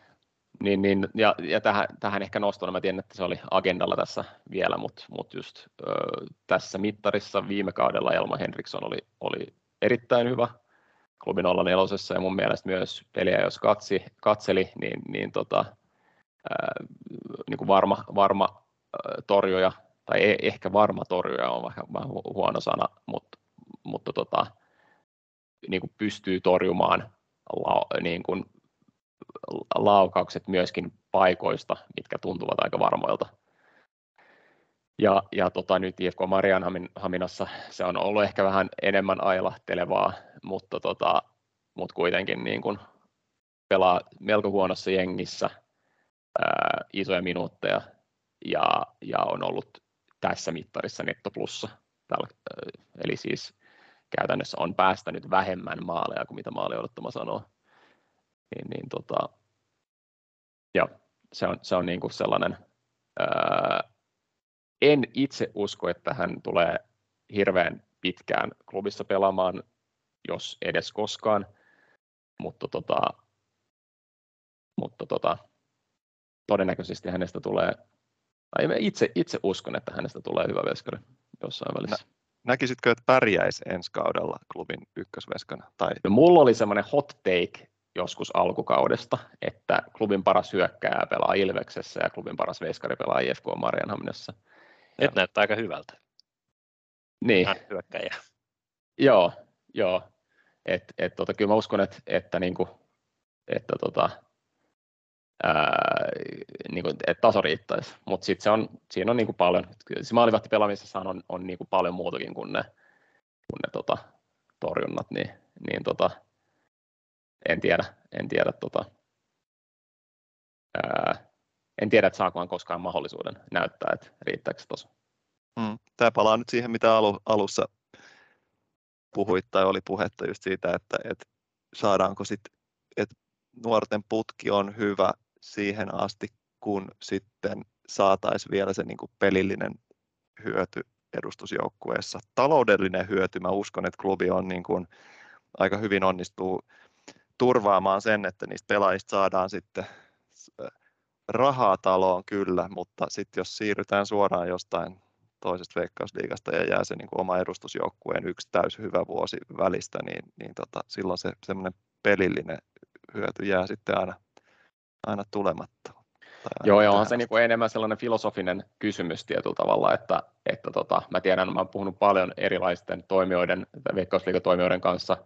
Niin, niin, ja, ja tähän, tähän, ehkä nostona, mä tiedän, että se oli agendalla tässä vielä, mutta mut just ö, tässä mittarissa viime kaudella Elma Henriksson oli, oli erittäin hyvä klubin olla nelosessa ja mun mielestä myös peliä, jos katsi, katseli, niin, niin, tota, ää, niin kuin varma, varma torjuja tai ei, ehkä varma torjuja on vähän, vähän huono sana, mutta, mutta tota, niin kuin pystyy torjumaan la, niin kuin laukaukset myöskin paikoista, mitkä tuntuvat aika varmoilta. Ja, ja tota, nyt IFK Marianhaminassa se on ollut ehkä vähän enemmän ailahtelevaa, mutta, tota, mutta kuitenkin niin kuin pelaa melko huonossa jengissä ää, isoja minuutteja ja, ja on ollut tässä mittarissa nettoplussa. Eli siis käytännössä on päästänyt vähemmän maaleja kuin mitä maali odottama sanoo. Niin, niin tota, ja se on, se on niin kuin sellainen, ää, en itse usko, että hän tulee hirveän pitkään klubissa pelaamaan, jos edes koskaan, mutta, tota, mutta tota, todennäköisesti hänestä tulee tai itse, itse uskon, että hänestä tulee hyvä veskari jossain välissä.
Näkisitkö, että pärjäisi ensi kaudella klubin ykkösveskana? Tai...
No, mulla oli semmoinen hot take joskus alkukaudesta, että klubin paras hyökkääjä pelaa Ilveksessä ja klubin paras veskari pelaa IFK Marianhaminassa.
Nyt ja... näyttää aika hyvältä.
Niin.
Hän hyökkäjä.
Joo, joo. Et, et, tota, kyllä mä uskon, että, että, niinku, että tota, ää, niin kuin, että taso riittäisi. Mutta sitten se on, siinä on niin kuin paljon, se maalivahti pelaamisessa on, on niin kuin paljon muutakin kuin ne, kuin ne tota, torjunnat, niin, niin tota, en tiedä, en tiedä tota, en tiedä, että saakohan koskaan mahdollisuuden näyttää, että riittääkö tuossa.
Mm. Tämä palaa nyt siihen, mitä alu, alussa puhuit tai oli puhetta just siitä, että, että saadaanko sitten, että nuorten putki on hyvä siihen asti, kun sitten saataisiin vielä se niin kuin pelillinen hyöty edustusjoukkueessa. Taloudellinen hyöty, mä uskon, että klubi on niin kuin aika hyvin onnistuu turvaamaan sen, että niistä pelaajista saadaan sitten rahaa taloon kyllä, mutta sitten jos siirrytään suoraan jostain toisesta veikkausliigasta ja jää se niin kuin oma edustusjoukkueen yksi täysin hyvä vuosi välistä, niin, niin tota, silloin se semmoinen pelillinen hyöty jää sitten aina, aina tulematta.
Joo, ja on se niin kuin enemmän sellainen filosofinen kysymys tietyllä tavalla, että, että tota, mä tiedän, mä oon puhunut paljon erilaisten toimijoiden, veikkausliikatoimijoiden kanssa,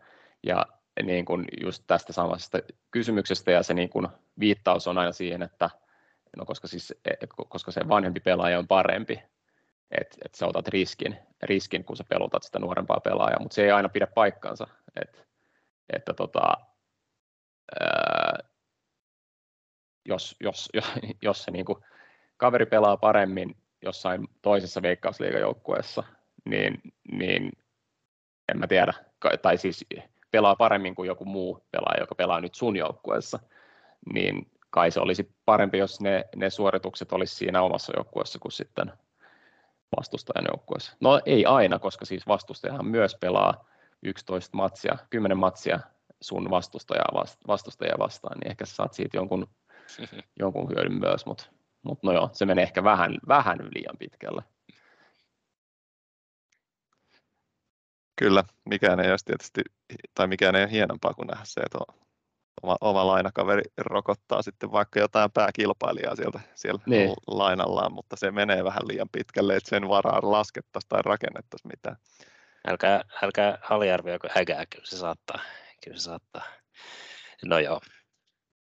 ja niin kuin just tästä samasta kysymyksestä, ja se niin kuin viittaus on aina siihen, että no koska, siis, koska se vanhempi pelaaja on parempi, että et sä otat riskin, riskin, kun sä pelotat sitä nuorempaa pelaajaa, mutta se ei aina pidä paikkansa, et, että tota, ää, jos, jos, [laughs] jos, se niin kuin kaveri pelaa paremmin jossain toisessa veikkausliigajoukkueessa, niin, niin en mä tiedä, tai siis pelaa paremmin kuin joku muu pelaaja, joka pelaa nyt sun joukkueessa, niin kai se olisi parempi, jos ne, ne suoritukset olisi siinä omassa joukkueessa kuin sitten vastustajan joukkueessa. No ei aina, koska siis vastustajahan myös pelaa 11 matsia, 10 matsia sun vastustajaa, vastustajaa vastaan, niin ehkä saat siitä jonkun, [laughs] jonkun hyödyn myös, mutta mut no joo, se menee ehkä vähän, vähän liian pitkälle.
Kyllä, mikään ei ole tietysti, tai mikään ei ole hienompaa kuin nähdä se, että oma, oma lainakaveri rokottaa sitten vaikka jotain pääkilpailijaa sieltä siellä niin. lainallaan, mutta se menee vähän liian pitkälle, että sen varaan laskettaisiin tai rakennettaisiin mitään.
Älkää, älkää aliarvioiko hägää, kyllä se saattaa. Kyllä se saattaa. No joo.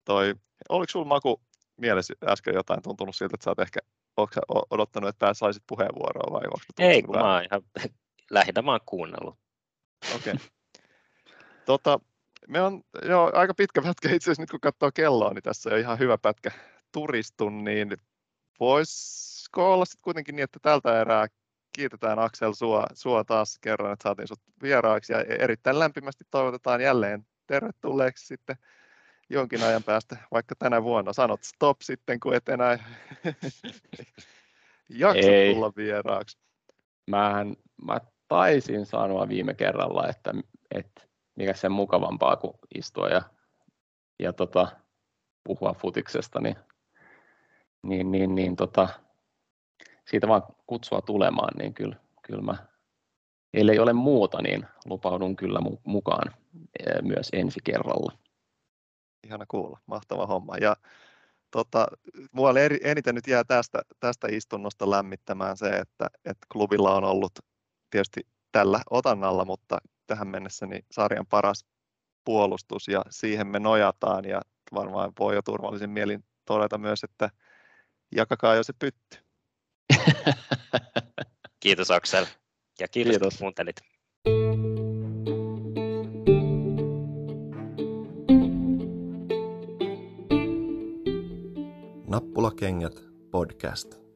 Toi, oliko sinulla Maku mielessä äsken jotain tuntunut siltä, että sä oot ehkä oletko odottanut, että saisit puheenvuoroa vai onko
Ei, kun mä oon ihan [laughs] lähinnä mä oon kuunnellut.
Okei. Okay. tota, me on jo aika pitkä pätkä itse asiassa nyt kun katsoo kelloa, niin tässä on ihan hyvä pätkä turistun, niin voisiko olla sitten kuitenkin niin, että tältä erää kiitetään Aksel sua, sua taas kerran, että saatiin sut vieraaksi ja erittäin lämpimästi toivotetaan jälleen tervetulleeksi sitten jonkin ajan päästä, vaikka tänä vuonna. Sanot stop sitten, kun et enää [laughs] jaksa Ei. tulla vieraaksi.
Mähän, mä taisin sanoa viime kerralla, että, että mikä sen mukavampaa kuin istua ja, ja tota, puhua futiksesta, niin, niin, niin, niin tota, siitä vaan kutsua tulemaan, niin kyllä, kyllä mä, ellei ole muuta, niin lupaudun kyllä mukaan myös ensi kerralla.
Ihana kuulla, mahtava homma. Ja tota, mua eri, eniten nyt jää tästä, tästä istunnosta lämmittämään se, että, että klubilla on ollut tietysti tällä otannalla, mutta tähän mennessä niin sarjan paras puolustus ja siihen me nojataan ja varmaan voi jo turvallisin mielin todeta myös, että jakakaa jo se pytty. [laughs]
Kiitos Aksel ja kiitos, kiitos. kun kuuntelit.
Nappulakengät podcast.